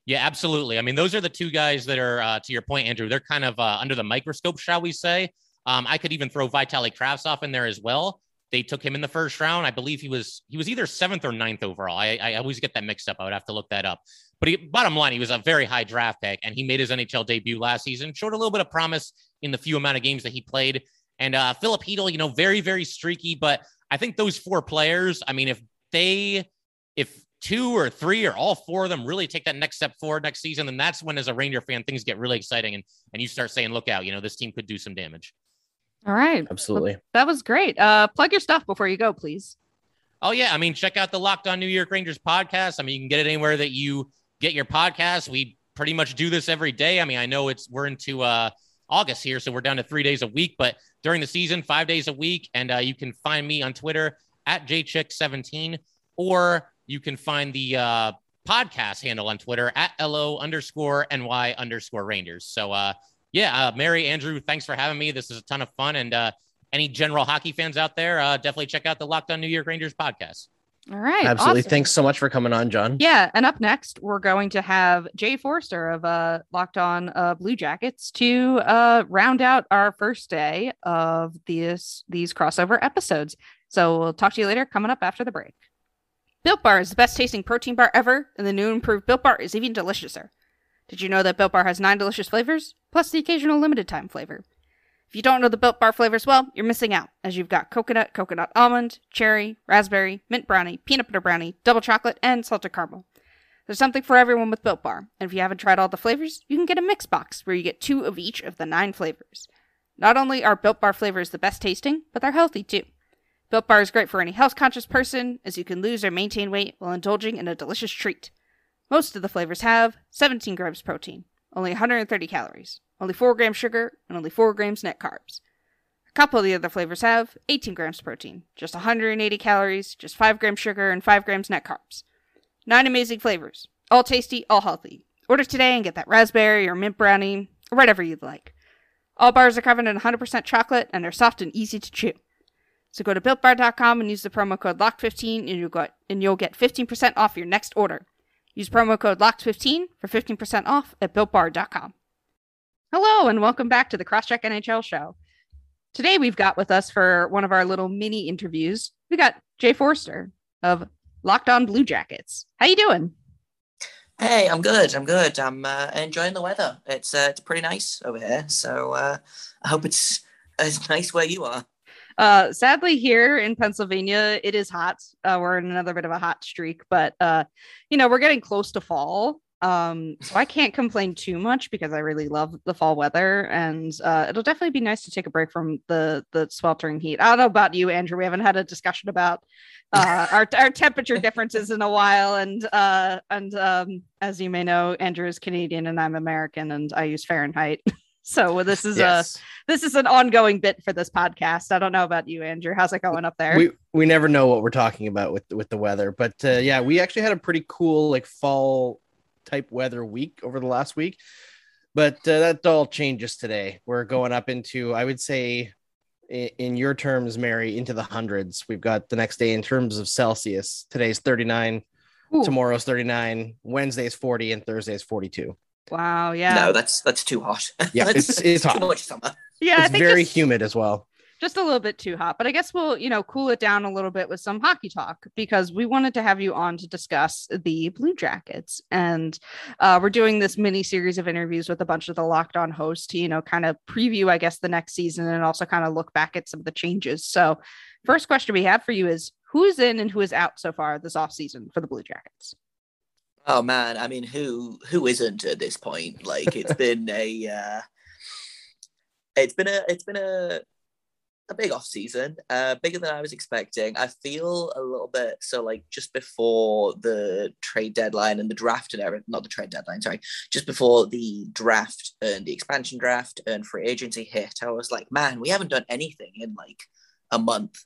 Speaker 4: Yeah, absolutely. I mean, those are the two guys that are, uh, to your point, Andrew. They're kind of uh, under the microscope, shall we say? Um, I could even throw Vitaly Kravtsov in there as well. They took him in the first round. I believe he was he was either seventh or ninth overall. I, I always get that mixed up. I would have to look that up. But he, bottom line, he was a very high draft pick, and he made his NHL debut last season. Showed a little bit of promise in the few amount of games that he played. And uh, Filip Chytil, you know, very very streaky. But I think those four players. I mean, if they if two or three or all four of them really take that next step forward next season, then that's when, as a Ranger fan, things get really exciting and and you start saying, "Look out! You know, this team could do some damage."
Speaker 2: All right,
Speaker 3: absolutely.
Speaker 2: that was great. Uh, plug your stuff before you go, please.
Speaker 4: Oh yeah, I mean, check out the Locked On New York Rangers podcast. I mean, you can get it anywhere that you get your podcast. We pretty much do this every day. I mean, I know it's we're into uh, August here, so we're down to three days a week, but during the season, five days a week. And uh, you can find me on Twitter at jchick17, or you can find the uh, podcast handle on Twitter at lo underscore ny underscore Rangers. So uh, yeah, uh, Mary, Andrew, thanks for having me. This is a ton of fun, and uh, any general hockey fans out there, uh, definitely check out the Locked On New York Rangers podcast.
Speaker 2: All right.
Speaker 3: Absolutely. Awesome. Thanks so much for coming on, Jon.
Speaker 2: Yeah. And up next, we're going to have Jay Forster of uh, Locked On uh, Blue Jackets to uh, round out our first day of these, these crossover episodes. So we'll talk to you later, coming up after the break. Built Bar is the best tasting protein bar ever, and the new improved Built Bar is even deliciouser. Did you know that Built Bar has nine delicious flavors, plus the occasional limited time flavor? If you don't know the Built Bar flavors well, you're missing out, as you've got coconut, coconut almond, cherry, raspberry, mint brownie, peanut butter brownie, double chocolate, and salted caramel. There's something for everyone with Built Bar, and if you haven't tried all the flavors, you can get a mix box where you get two of each of the nine flavors. Not only are Built Bar flavors the best tasting, but they're healthy too. Built Bar is great for any health conscious person, as you can lose or maintain weight while indulging in a delicious treat. Most of the flavors have 17 grams protein, only 130 calories, only 4 grams sugar, and only 4 grams net carbs. A couple of the other flavors have 18 grams protein, just 180 calories, just 5 grams sugar, and 5 grams net carbs. Nine amazing flavors, all tasty, all healthy. Order today and get that raspberry or mint brownie, or whatever you'd like. All bars are covered in 100% chocolate and are soft and easy to chew. So go to builtbar.com and use the promo code LOCK15 and you'll get, and you'll get 15% off your next order. Use promo code LOCKED15 for 15% off at builtbar.com. Hello, and welcome back to the Crosscheck NHL show. Today we've got with us for one of our little mini interviews, we got Jay Forster of Locked On Blue Jackets. How you doing?
Speaker 5: Hey, I'm good. I'm good. I'm uh, enjoying the weather. It's uh, it's pretty nice over here. So uh, I hope it's as nice where you are.
Speaker 2: Uh, sadly, here in Pennsylvania, it is hot. Uh, we're in another bit of a hot streak, but uh, you know, we're getting close to fall. Um, so I can't complain too much because I really love the fall weather, and uh, it'll definitely be nice to take a break from the the sweltering heat. I don't know about you, Andrew. We haven't had a discussion about uh, our our temperature differences in a while, and uh, and um, as you may know, Andrew is Canadian and I'm American, and I use Fahrenheit. So this is yes. a this is an ongoing bit for this podcast. I don't know about you, Andrew. How's it going up there?
Speaker 3: We we never know what we're talking about with with the weather, but uh, yeah, we actually had a pretty cool like fall type weather week over the last week. But uh, that all changes today. We're going up into I would say in, your terms, Mary, into the hundreds. We've got the next day in terms of Celsius. Today's 39, Ooh. tomorrow's 39, Wednesday's 40 and Thursday's 42.
Speaker 2: Wow. Yeah.
Speaker 5: No, that's that's too hot.
Speaker 3: Yeah, it's it's hot. Too much summer.
Speaker 2: Yeah,
Speaker 3: it's very just, humid as well.
Speaker 2: Just a little bit too hot, but I guess we'll you know cool it down a little bit with some hockey talk because we wanted to have you on to discuss the Blue Jackets, and uh, we're doing this mini series of interviews with a bunch of the Locked On hosts to you know kind of preview, I guess, the next season and also kind of look back at some of the changes. So, first question we have for you is who is in and who is out so far this off season for the Blue Jackets?
Speaker 5: Oh man, I mean, who who isn't at this point? Like, it's been a, uh, it's been a, it's been a, a big off season, uh, bigger than I was expecting. I feel a little bit so like just before the trade deadline and the draft and everything, not the trade deadline, sorry, just before the draft and the expansion draft and free agency hit, I was like, man, we haven't done anything in like a month.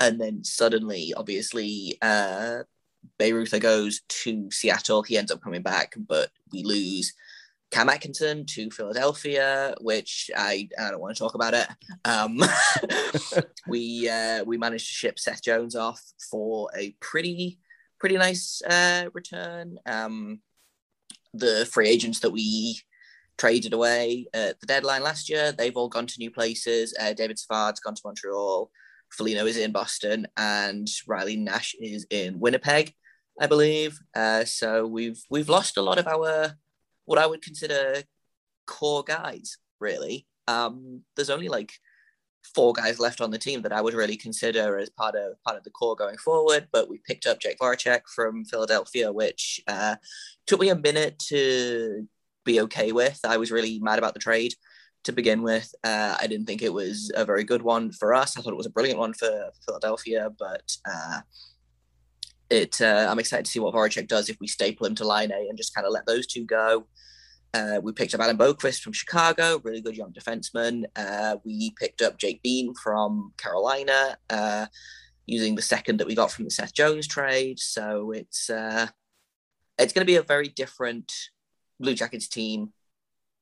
Speaker 5: And then suddenly, obviously, uh, Bayreuther goes to Seattle. He ends up coming back, but we lose Cam Atkinson to Philadelphia, which I, I don't want to talk about it. Um, we uh, we managed to ship Seth Jones off for a pretty pretty nice uh, return. Um, the free agents that we traded away at the deadline last year, they've all gone to new places. Uh, David Savard's gone to Montreal. Foligno is in Boston, and Riley Nash is in Winnipeg, I believe. Uh, so we've we've lost a lot of our what I would consider core guys. Really, um, there's only like four guys left on the team that I would really consider as part of part of the core going forward. But we picked up Jake Voracek from Philadelphia, which uh, took me a minute to be okay with. I was really mad about the trade to begin with. Uh, I didn't think it was a very good one for us. I thought it was a brilliant one for Philadelphia, but uh, it. Uh, I'm excited to see what Voracek does if we staple him to line A and just kind of let those two go. Uh, we picked up Adam Boqvist from Chicago, really good young defenseman. Uh, we picked up Jake Bean from Carolina, uh, using the second that we got from the Seth Jones trade. So it's it's going to be a very different Blue Jackets team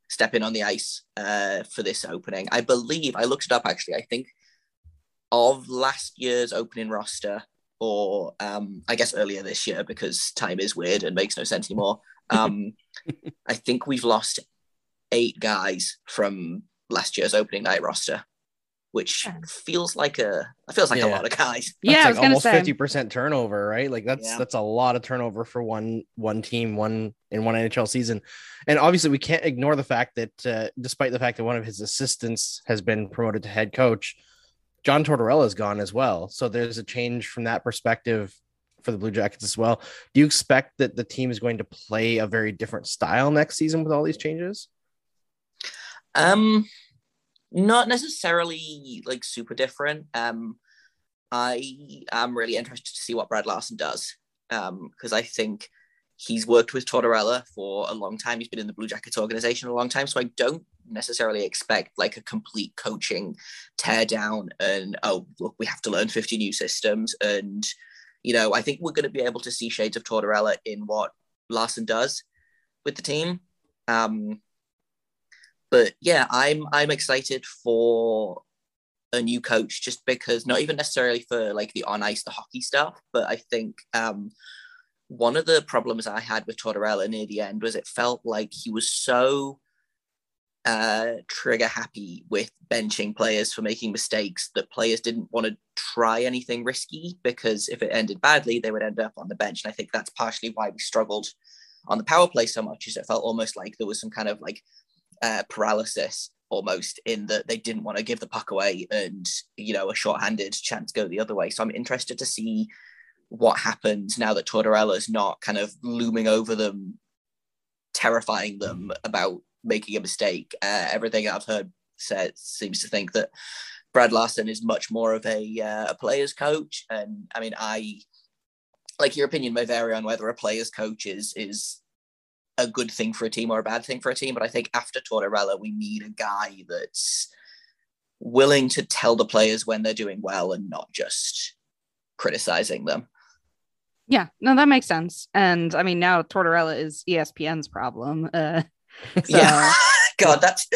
Speaker 5: stepping on the ice uh, for this opening. I believe I looked it up actually. I think of last year's opening roster, or um, I guess earlier this year because time is weird and makes no sense anymore. Um, I think we've lost eight guys from last year's opening night roster, which feels like a feels like yeah. a lot of guys.
Speaker 2: yeah,
Speaker 3: like almost fifty percent turnover, right? Like that's yeah. that's a lot of turnover for one one team, one in one NHL season. And obviously, we can't ignore the fact that uh, despite the fact that one of his assistants has been promoted to head coach, John Tortorella is gone as well. So there's a change from that perspective for the Blue Jackets as well. Do you expect that the team is going to play a very different style next season with all these changes?
Speaker 5: Um, not necessarily like super different. Um, I am really interested to see what Brad Larsen does um, because I think he's worked with Tortorella for a long time. He's been in the Blue Jackets organization a long time, so I don't necessarily expect like a complete coaching tear down and oh look, we have to learn 50 new systems and you know, I think we're going to be able to see shades of Tortorella in what Larsen does with the team. Um, but yeah, I'm I'm excited for a new coach just because not even necessarily for like the on ice the hockey stuff, but I think um, one of the problems I had with Tortorella near the end was it felt like he was so uh, trigger happy with benching players for making mistakes that players didn't want to try anything risky because if it ended badly, they would end up on the bench. And I think that's partially why we struggled on the power play so much, is it felt almost like there was some kind of like uh, paralysis almost in that they didn't want to give the puck away and you know a short-handed chance go the other way. So I'm interested to see what happens now that Tortorella is not kind of looming over them, terrifying them about making a mistake. Uh, everything I've heard said seems to think that Brad Larsen is much more of a uh, a player's coach, and I mean, I like your opinion may vary on whether a player's coach is is a good thing for a team or a bad thing for a team. But I think after Tortorella, we need a guy that's willing to tell the players when they're doing well and not just criticizing them.
Speaker 2: Yeah, no, that makes sense. And I mean, now Tortorella is ESPN's problem. Uh,
Speaker 5: so. Yeah. God, that's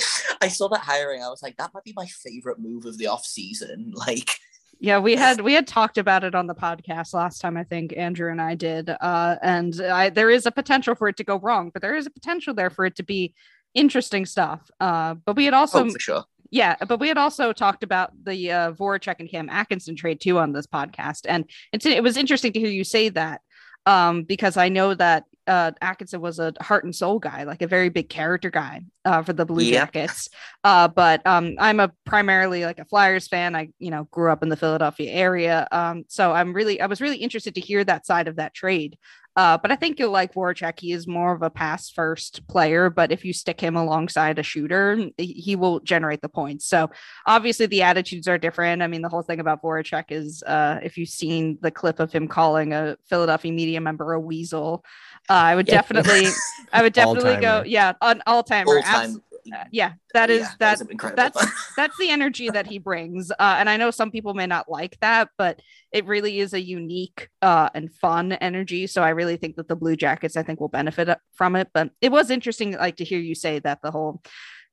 Speaker 5: I saw that hiring. I was like, that might be my favorite move of the off season. Like,
Speaker 2: yeah, we had we had talked about it on the podcast last time. I think Andrew and I did, uh, and I, there is a potential for it to go wrong, but there is a potential there for it to be interesting stuff. Uh, but we had also,
Speaker 5: oh, sure.
Speaker 2: Yeah, but we had also talked about the uh, Voracek and Cam Atkinson trade too on this podcast, and it's it was interesting to hear you say that um, because I know that uh, Atkinson was a heart and soul guy, like a very big character guy uh, for the Blue yeah. Jackets. Uh, but um, I'm a primarily like a Flyers fan. I you know grew up in the Philadelphia area, um, so I'm really I was really interested to hear that side of that trade. Uh, but I think you'll like Voracek. He is more of a pass first player, but if you stick him alongside a shooter, he will generate the points. So obviously the attitudes are different. I mean, the whole thing about Voracek is uh, if you've seen the clip of him calling a Philadelphia media member a weasel, uh, I would definitely, I would definitely go, yeah, an all timer.
Speaker 5: All time
Speaker 2: uh, yeah, that is yeah, that, that that's that's the energy that he brings. Uh, and I know some people may not like that, but it really is a unique uh, and fun energy. So I really think that the Blue Jackets, I think, will benefit uh, from it. But it was interesting, like to hear you say that the whole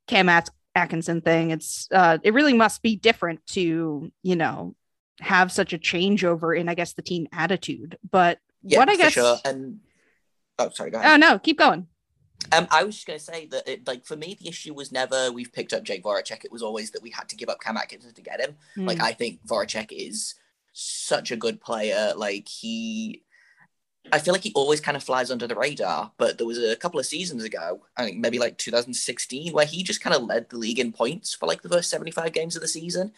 Speaker 2: Cam Atkinson thing. It's uh, it really must be different to you know have such a changeover in I guess the team attitude. But
Speaker 5: yeah,
Speaker 2: what I guess
Speaker 5: sure. and oh sorry, go ahead. Oh
Speaker 2: no, keep going.
Speaker 5: Um, I was just going to say that, it, like, for me, the issue was never we've picked up Jake Voracek. It was always that we had to give up Cam Atkinson to get him. Mm. Like, I think Voracek is such a good player. Like, he, I feel like he always kind of flies under the radar. But there was a couple of seasons ago, I think maybe like 2016, where he just kind of led the league in points for like the first 75 games of the season.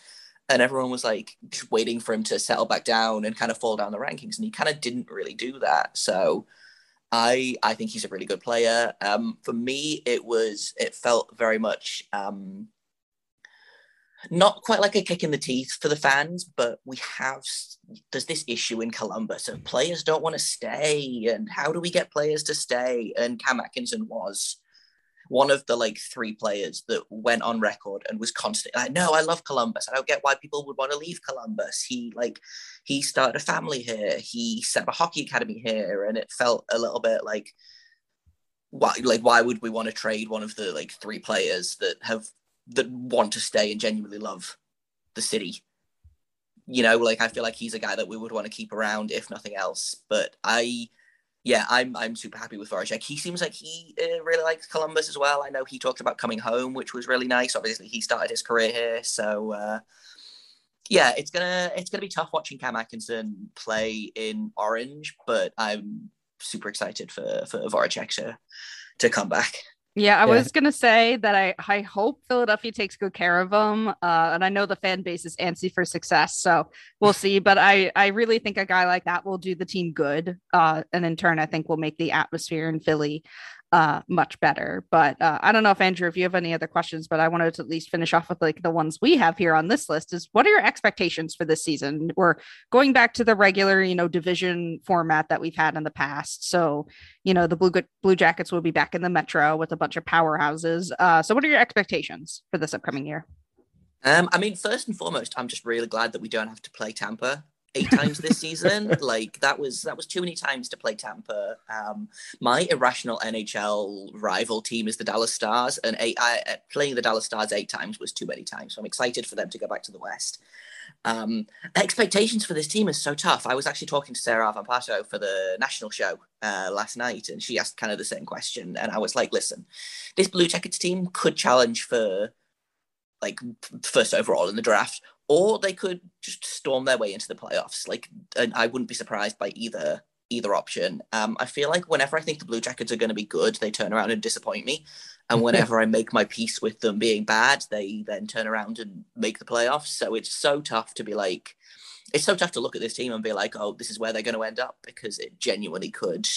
Speaker 5: and everyone was like just waiting for him to settle back down and kind of fall down the rankings, and he kind of didn't really do that. So I I think he's a really good player. Um, for me, it was it felt very much um, not quite like a kick in the teeth for the fans, but we have there's this issue in Columbus of players don't want to stay, and how do we get players to stay? And Cam Atkinson was one of the like three players that went on record and was constantly Like, no, I love Columbus. I don't get why people would want to leave Columbus. He like he started a family here. He set up a hockey academy here, and it felt a little bit like why like why would we want to trade one of the like three players that have that want to stay and genuinely love the city you know like i feel like he's a guy that we would want to keep around if nothing else but i yeah i'm i'm super happy with voracek. He seems like he uh, really likes columbus as well. I know he talked about coming home which was really nice. Obviously he started his career here so uh, yeah it's gonna it's gonna be tough watching cam atkinson play in orange but i'm super excited for for voracek to to come back
Speaker 2: yeah, I yeah. was gonna say that I I hope Philadelphia takes good care of him, uh, and I know the fan base is antsy for success, so we'll see. But I I really think a guy like that will do the team good, uh, and in turn, I think will make the atmosphere in Philly uh, much better. But uh, I don't know if Andrew, if you have any other questions, but I wanted to at least finish off with like the ones we have here on this list. Is what are your expectations for this season? We're going back to the regular, you know, division format that we've had in the past. So, you know, the Blue Blue Jackets will be back in the Metro with a bunch of powerhouses. Uh, so, what are your expectations for this upcoming year?
Speaker 5: Um, I mean, first and foremost, I'm just really glad that we don't have to play Tampa eight times this season. like that was that was too many times to play Tampa. Um, my irrational NHL rival team is the Dallas Stars, and eight, I, uh, playing the Dallas Stars eight times was too many times. So I'm excited for them to go back to the West. Um, expectations for this team is so tough. I was actually talking to Sarah Avampato for the national show uh, last night, and she asked kind of the same question. And I was like, listen, this Blue Jackets team could challenge for like first overall in the draft, or they could just storm their way into the playoffs. Like, and I wouldn't be surprised by either either option. Um, I feel like whenever I think the Blue Jackets are going to be good, they turn around and disappoint me. And whenever I make my peace with them being bad, they then turn around and make the playoffs. So it's so tough to be like, it's so tough to look at this team and be like, oh, this is where they're going to end up because it genuinely could.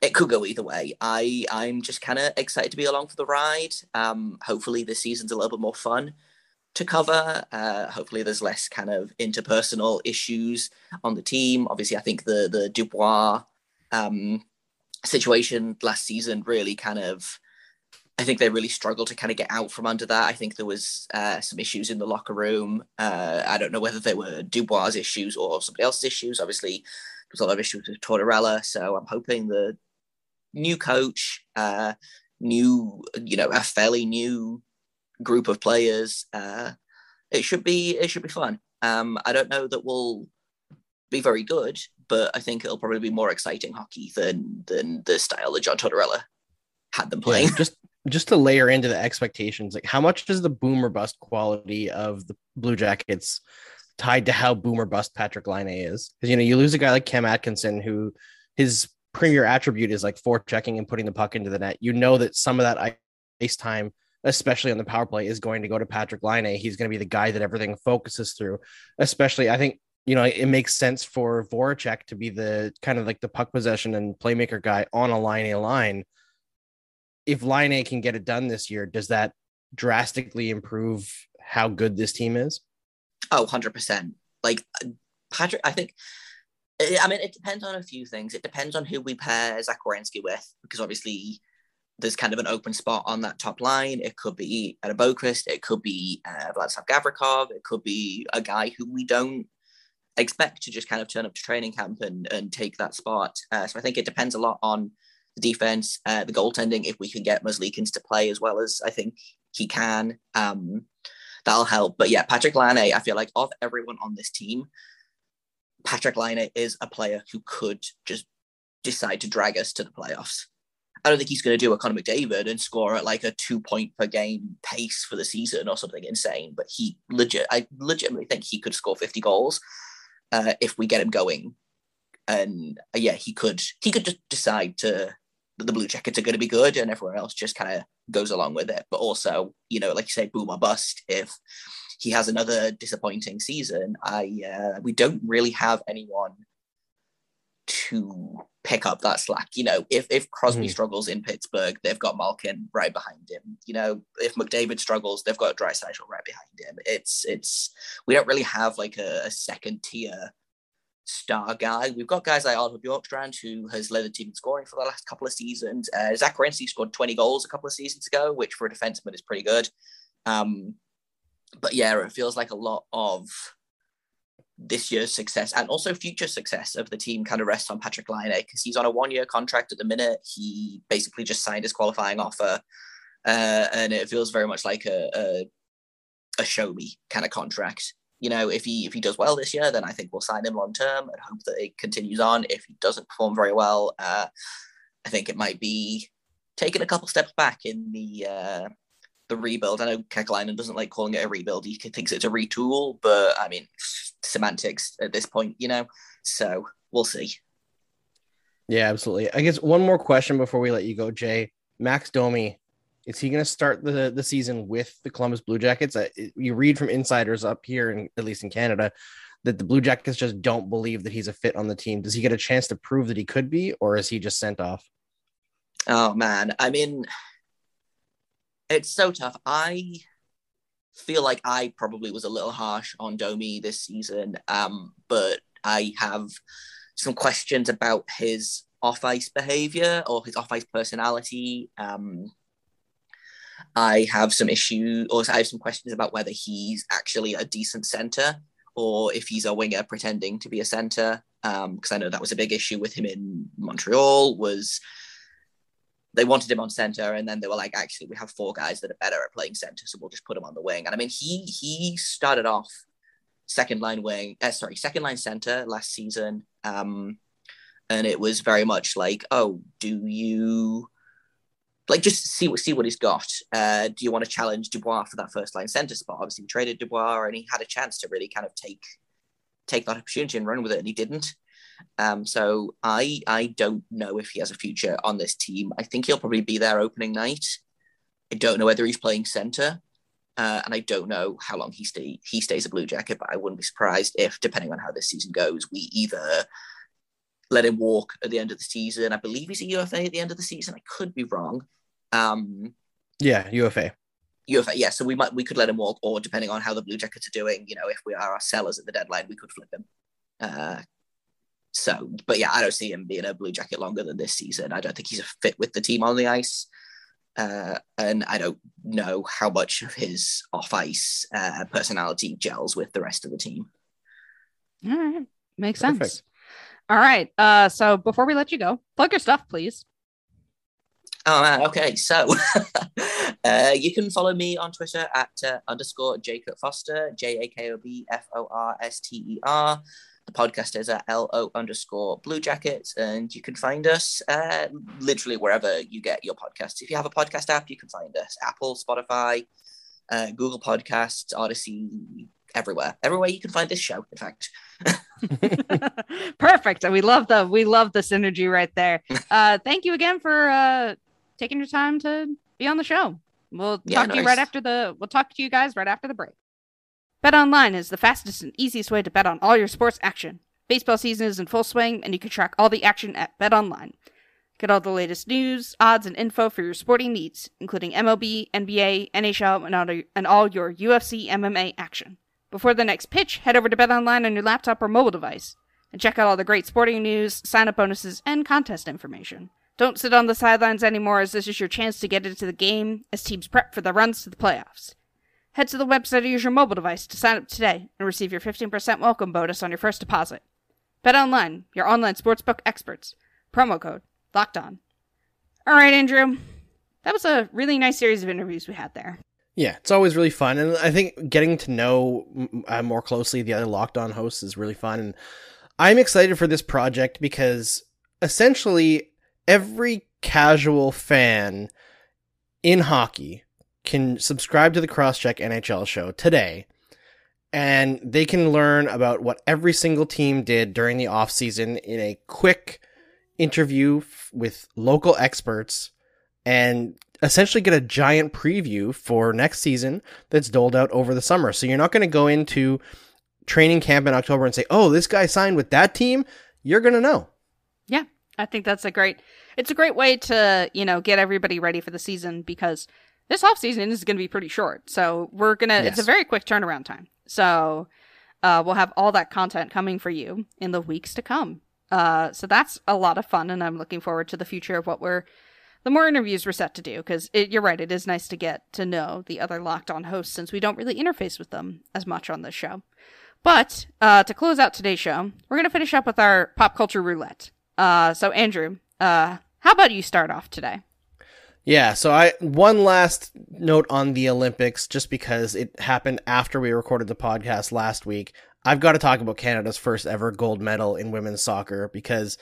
Speaker 5: It could go either way. I I'm just kind of excited to be along for the ride. Um, hopefully this season's a little bit more fun to cover. Uh, hopefully, there's less kind of interpersonal issues on the team. Obviously, I think the the Dubois um, situation last season really kind of. I think they really struggled to kind of get out from under that. I think there was uh, some issues in the locker room. Uh, I don't know whether they were Dubois' issues or somebody else's issues. Obviously, there was a lot of issues with Tortorella. So I'm hoping the new coach, uh, new, you know, a fairly new group of players. Uh, it should be it should be fun. Um, I don't know that we'll be very good, but I think it'll probably be more exciting hockey than than the style that John Tortorella had them playing.
Speaker 3: Yeah, just just to layer into the expectations, like how much does the boomer bust quality of the Blue Jackets tied to how boomer bust Patrick Laine is? Because you know you lose a guy like Cam Atkinson who his premier attribute is like forechecking and putting the puck into the net. You know that some of that ice time especially on the power play, is going to go to Patrick Laine. He's going to be the guy that everything focuses through. Especially, I think you know it makes sense for Voracek to be the kind of like the puck possession and playmaker guy on a Laine line. If Laine can get it done this year, does that drastically improve how good this team is?
Speaker 5: Oh, 100%. Like Patrick, I think I mean, it depends on a few things. It depends on who we pair Zach Werenski with, because obviously there's kind of an open spot on that top line. It could be at a Boqvist, it could be uh, Vladislav Gavrikov, it could be a guy who we don't expect to just kind of turn up to training camp and, and take that spot. Uh, so I think it depends a lot on the defense, uh, the goaltending. If we can get Merzlikins to play as well as I think he can, um, that'll help. But yeah, Patrick Laine, I feel like of everyone on this team, Patrick Laine is a player who could just decide to drag us to the playoffs. I don't think he's going to do a Connor McDavid and score at like a two point per game pace for the season or something insane. But he legit, I legitimately think he could score 50 goals uh, if we get him going. And uh, yeah, he could, he could just decide to, that the Blue Jackets are going to be good and everyone else just kind of goes along with it. But also, you know, like you say, boom or bust if he has another disappointing season, I uh, we don't really have anyone to pick up that slack. You know, if if Crosby mm-hmm. struggles in Pittsburgh, they've got Malkin right behind him. You know, if McDavid struggles, they've got Draisaitl right behind him. It's it's we don't really have like a, a second tier star guy. We've got guys like Oliver Bjorkstrand, who has led the team in scoring for the last couple of seasons. Uh, Zach Werenski scored 20 goals a couple of seasons ago, which for a defenseman is pretty good. Um, but yeah, it feels like a lot of this year's success and also future success of the team kind of rests on Patrick Laine because he's on a one year contract at the minute. He basically just signed his qualifying offer. Uh, and it feels very much like a, a, a show me kind of contract. You know, if he if he does well this year, then I think we'll sign him long term and hope that it continues on. If he doesn't perform very well, uh, I think it might be taking a couple steps back in the uh, the rebuild. I know Kekalainen doesn't like calling it a rebuild. He thinks it's a retool, but I mean, semantics at this point, you know. So we'll see.
Speaker 3: Yeah, absolutely. I guess one more question before we let you go, Jay. Max Domi, is he going to start the the season with the Columbus Blue Jackets? you read from insiders up here, and at least in Canada, that the Blue Jackets just don't believe that he's a fit on the team. Does he get a chance to prove that he could be, or is he just sent off?
Speaker 5: Oh man, I mean, it's so tough. I feel like I probably was a little harsh on Domi this season, um, but I have some questions about his off ice behavior or his off ice personality. Um, I have some issue, or I have some questions about whether he's actually a decent center or if he's a winger pretending to be a center. Because um, I know that was a big issue with him in Montreal. Was they wanted him on center, and then they were like, actually, we have four guys that are better at playing center, so we'll just put him on the wing. And I mean, he he started off second line wing, uh, sorry, second line center last season, um, and it was very much like, oh, do you like just see what see what he's got? Uh, do you want to challenge Dubois for that first line center spot? Obviously, we traded Dubois, and he had a chance to really kind of take take that opportunity and run with it, and he didn't. Um, so I I don't know if he has a future on this team. I think he'll probably be there opening night. I don't know whether he's playing center, uh, and I don't know how long he stay he stays a Blue Jacket. But I wouldn't be surprised if, depending on how this season goes, we either let him walk at the end of the season. I believe he's a UFA at the end of the season. I could be wrong. Um,
Speaker 3: yeah, UFA.
Speaker 5: UFA, yeah. So we might we could let him walk, or depending on how the Blue Jackets are doing, you know, if we are our sellers at the deadline, we could flip him. Uh, so, but yeah, I don't see him being a Blue Jacket longer than this season. I don't think he's a fit with the team on the ice. Uh, and I don't know how much of his off ice uh, personality gels with the rest of the team.
Speaker 2: All right. Makes Perfect. sense. All right. Uh, so before we let you go, plug your stuff, please.
Speaker 5: Oh, okay. So uh, you can follow me on Twitter at uh, underscore Jakob Forster, J A K O B F O R S T E R. The podcast is at LO underscore Blue Jackets, and you can find us uh, literally wherever you get your podcasts. If you have a podcast app, you can find us Apple, Spotify, uh, Google Podcasts, Odysee, everywhere. Everywhere you can find this show, in fact.
Speaker 2: Perfect. And we love the we love the synergy right there. Uh, thank you again for uh, taking your time to be on the show. We'll yeah, talk nice. to you right after the we'll talk to you guys right after the break. Bet online is the fastest and easiest way to bet on all your sports action. Baseball season is in full swing, and you can track all the action at Bet Online. Get all the latest news, odds, and info for your sporting needs, including MLB, NBA, NHL, and all, your UFC MMA action. Before the next pitch, head over to Bet Online on your laptop or mobile device and check out all the great sporting news, sign up bonuses, and contest information. Don't sit on the sidelines anymore, as this is your chance to get into the game as teams prep for the runs to the playoffs. Head to the website or use your mobile device to sign up today and receive your 15% welcome bonus on your first deposit. Bet online, your online sportsbook experts. Promo code locked on. All right, Andrew. That was a really nice series of interviews we had there.
Speaker 3: Yeah, it's always really fun, and I think getting to know uh, more closely the other Locked On hosts is really fun. And I'm excited for this project because essentially every casual fan in hockey can subscribe to the Crosscheck NHL show today and they can learn about what every single team did during the offseason in a quick interview f- with local experts and essentially get a giant preview for next season that's doled out over the summer. So you're not going to go into training camp in October and say, "Oh, this guy signed with that team." You're going to know.
Speaker 2: Yeah, I think that's a great. It's a great way to you know get everybody ready for the season because this off season is going to be pretty short. So we're gonna. Yes. It's a very quick turnaround time. So uh, we'll have all that content coming for you in the weeks to come. Uh, so that's a lot of fun, and I'm looking forward to the future of what we're the more interviews we're set to do because you're right it is nice to get to know the other locked on hosts since we don't really interface with them as much on this show but uh, to close out today's show we're going to finish up with our pop culture roulette uh, so andrew uh, how about you start off today
Speaker 3: yeah, so I one last note on the Olympics just because it happened after we recorded the podcast last week. I've got to talk about Canada's first ever gold medal in women's soccer because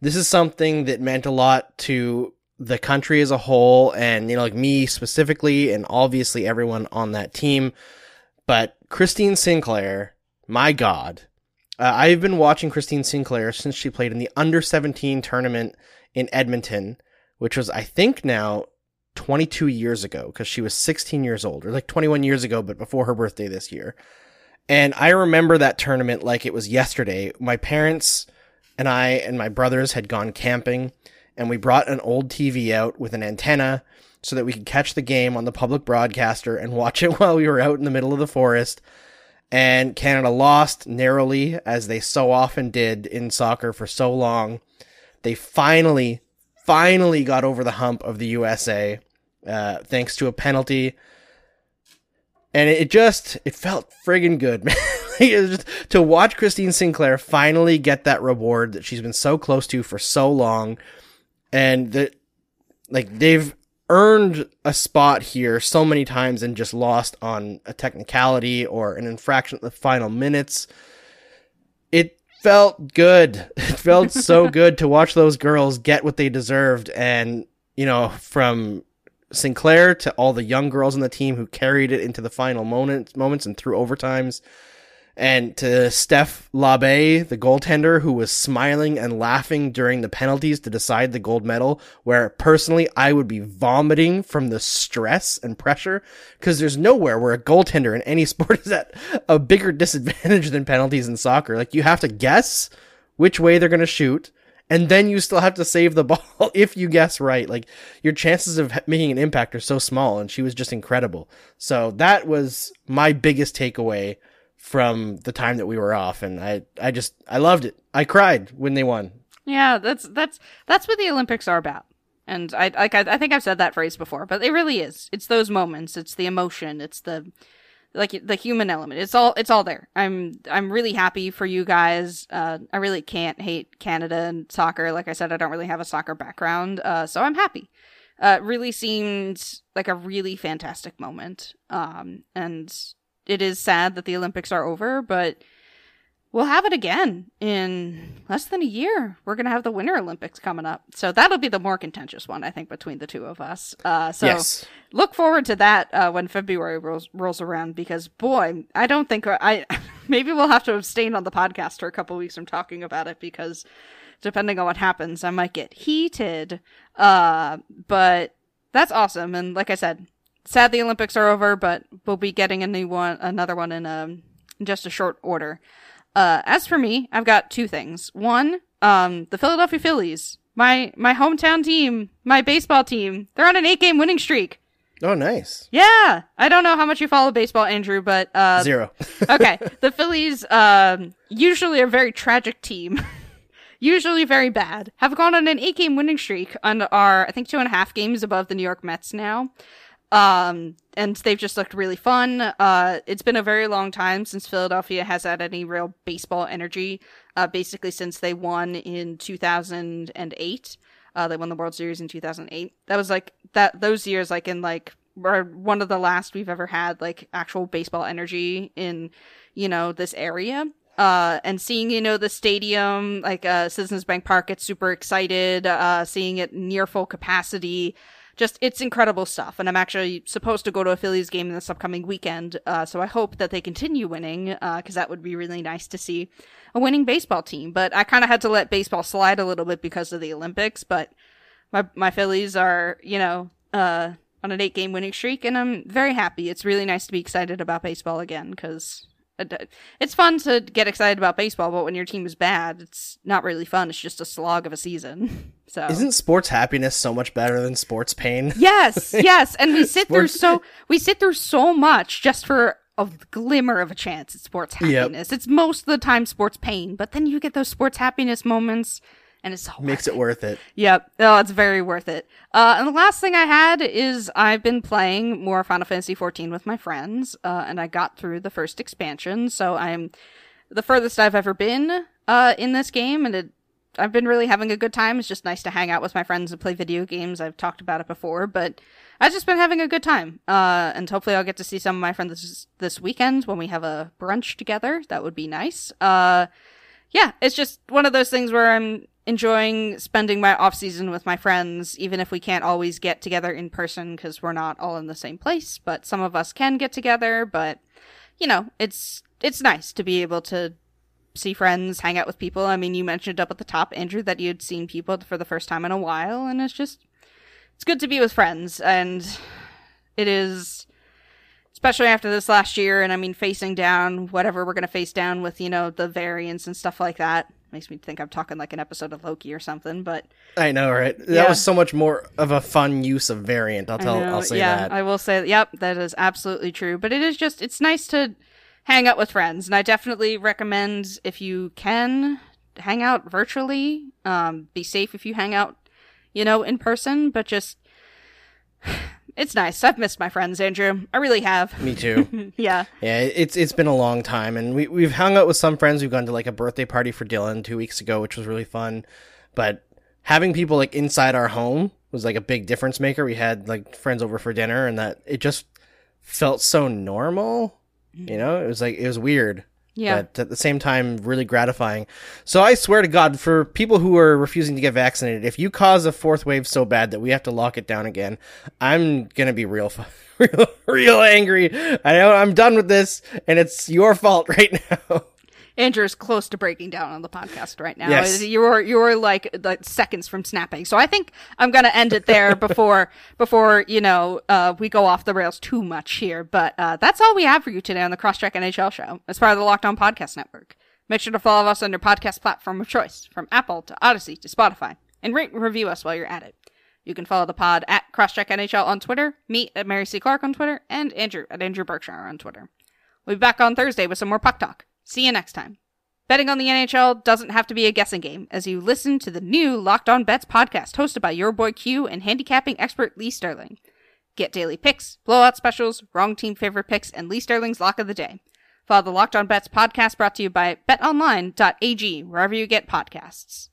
Speaker 3: this is something that meant a lot to the country as a whole and you know like me specifically and obviously everyone on that team. But christine sinclair my god. Uh, i've been watching christine sinclair since she played in the under 17 tournament in edmonton which was i think now 22 years ago because she was 16 years old or like 21 years ago but before her birthday this year and i remember that tournament like it was yesterday my parents and i and my brothers had gone camping and we brought an old TV out with an antenna so that we could catch the game on the public broadcaster and watch it while we were out in the middle of the forest. And Canada lost narrowly, as they so often did in soccer for so long. They finally, finally got over the hump of the USA, uh, thanks to a penalty. And it just, it felt friggin' good, man. just, to watch Christine Sinclair finally get that reward that she's been so close to for so long and that like they've earned a spot here so many times and just lost on a technicality or an infraction at the final minutes. It felt good. It felt so good to watch those girls get what they deserved and you know from Sinclair to all the young girls on the team who carried it into the final moments moments and through overtimes and to Steph Labbé, the goaltender, who was smiling and laughing during the penalties to decide the gold medal, where personally I would be vomiting from the stress and pressure, because there's nowhere where a goaltender in any sport is at a bigger disadvantage than penalties in soccer. Like you have to guess which way they're going to shoot, and then you still have to save the ball if you guess right. Like your chances of making an impact are so small, and she was just incredible. So that was my biggest takeaway from the time that we were off and I I just I loved it. I cried when they won.
Speaker 2: Yeah, that's that's that's what the Olympics are about. And I like I, I think I've said that phrase before, but it really is. It's those moments, it's the emotion, it's the like the human element. It's all it's all there. I'm I'm really happy for you guys. Uh, I really can't hate Canada and soccer. Like I said, I don't really have a soccer background, uh, so I'm happy. Uh, really seemed like a really fantastic moment. Um, and it is sad that the Olympics are over, but we'll have it again in less than a year. We're going to have the Winter Olympics coming up. So that'll be the more contentious one, I think, between the two of us. Uh, so yes. look forward to that uh, when February rolls, rolls around because, boy, I don't think I. maybe we'll have to abstain on the podcast for a couple weeks from talking about it because depending on what happens, I might get heated. Uh, but that's awesome. And like I said, sad the Olympics are over, but we'll be getting a new one, another one in, um, in just a short order. Uh, as for me, I've got two things. One, um, the Philadelphia Phillies, my my hometown team, my baseball team, they're on an eight game winning streak.
Speaker 3: Oh, nice.
Speaker 2: Yeah, I don't know how much you follow baseball, Andrew, but uh,
Speaker 3: zero.
Speaker 2: okay, the Phillies, um, usually a very tragic team. usually very bad, have gone on an eight game winning streak and are, I think, two and a half games above the New York Mets now. Um, and they've just looked really fun. Uh, it's been a very long time since Philadelphia has had any real baseball energy. Uh, basically since they won in 2008. Uh, they won the World Series in 2008. That was like that, those years, like in like, one of the last we've ever had like actual baseball energy in, you know, this area. Uh, and seeing, you know, the stadium, like, uh, Citizens Bank Park, get super excited, uh, seeing it near full capacity, just it's incredible stuff. And I'm actually supposed to go to a Phillies game this upcoming weekend, uh, so I hope that they continue winning because uh, that would be really nice to see a winning baseball team. But I kind of had to let baseball slide a little bit because of the Olympics. But my my Phillies are, you know, uh, on an eight game winning streak, and I'm very happy. It's really nice to be excited about baseball again because it's fun to get excited about baseball, but when your team is bad, it's not really fun. It's just a slog of a season. So
Speaker 3: isn't sports happiness so much better than sports pain?
Speaker 2: Yes, yes, and we sit sports... through so we sit through so much just for a glimmer of a chance at sports happiness. Yep. It's most of the time sports pain, but then you get those sports happiness moments and it's so
Speaker 3: makes it. it worth it.
Speaker 2: Yep. Oh, it's very worth it. Uh, and the last thing I had is I've been playing more Final Fantasy XIV with my friends, uh, and I got through the first expansion, so I'm the furthest I've ever been uh, in this game, and it, I've been really having a good time. It's just nice to hang out with my friends and play video games. I've talked about it before, but I've just been having a good time. Uh, and hopefully I'll get to see some of my friends this, this weekend when we have a brunch together. That would be nice. Uh, yeah, it's just one of those things where I'm enjoying spending my off season with my friends, even if we can't always get together in person because we're not all in the same place. But some of us can get together. But you know, it's it's nice to be able to see friends, hang out with people. I mean, you mentioned up at the top, Andrew, that you'd seen people for the first time in a while, and it's just it's good to be with friends, and it is especially after this last year and i mean facing down whatever we're going to face down with you know the variants and stuff like that makes me think i'm talking like an episode of loki or something but
Speaker 3: i know right? That yeah. was so much more of a fun use of variant i'll tell i'll say
Speaker 2: yeah,
Speaker 3: that.
Speaker 2: I will say yep that is absolutely true but it is just it's nice to hang out with friends and i definitely recommend if you can hang out virtually um, be safe if you hang out you know in person but just it's nice. I've missed my friends, Andrew. I really have.
Speaker 3: Me too.
Speaker 2: yeah.
Speaker 3: Yeah, it's it's been a long time, and we we've hung out with some friends. We've gone to like a birthday party for Dylan two weeks ago, which was really fun. But having people like inside our home was like a big difference maker. We had like friends over for dinner, and that it just felt so normal. You mm. know, it was like it was weird. Yeah. But at the same time, really gratifying. So I swear to God, for people who are refusing to get vaccinated, if you cause a fourth wave so bad that we have to lock it down again, I'm gonna be real, real, real angry. I know I'm done with this, and it's your fault right now.
Speaker 2: Andrew is close to breaking down on the podcast right now. Yes. You're you're like like seconds from snapping. So I think I'm gonna end it there before before you know uh, we go off the rails too much here. But uh, that's all we have for you today on the Crosscheck NHL show as part of the Locked On Podcast Network. Make sure to follow us on your podcast platform of choice, from Apple to Odysee to Spotify, and rate and review us while you're at it. You can follow the pod at Crosscheck NHL on Twitter, me at Mary C. Clarke on Twitter, and Andrew at Andrew Berkshire on Twitter. We'll be back on Thursday with some more puck talk. See you next time. Betting on the NHL doesn't have to be a guessing game as you listen to the new Locked On Bets podcast hosted by your boy Q and handicapping expert Lee Sterling. Get daily picks, blowout specials, wrong team favorite picks, and Lee Sterling's lock of the day. Follow the Locked On Bets podcast brought to you by betonline.ag wherever you get podcasts.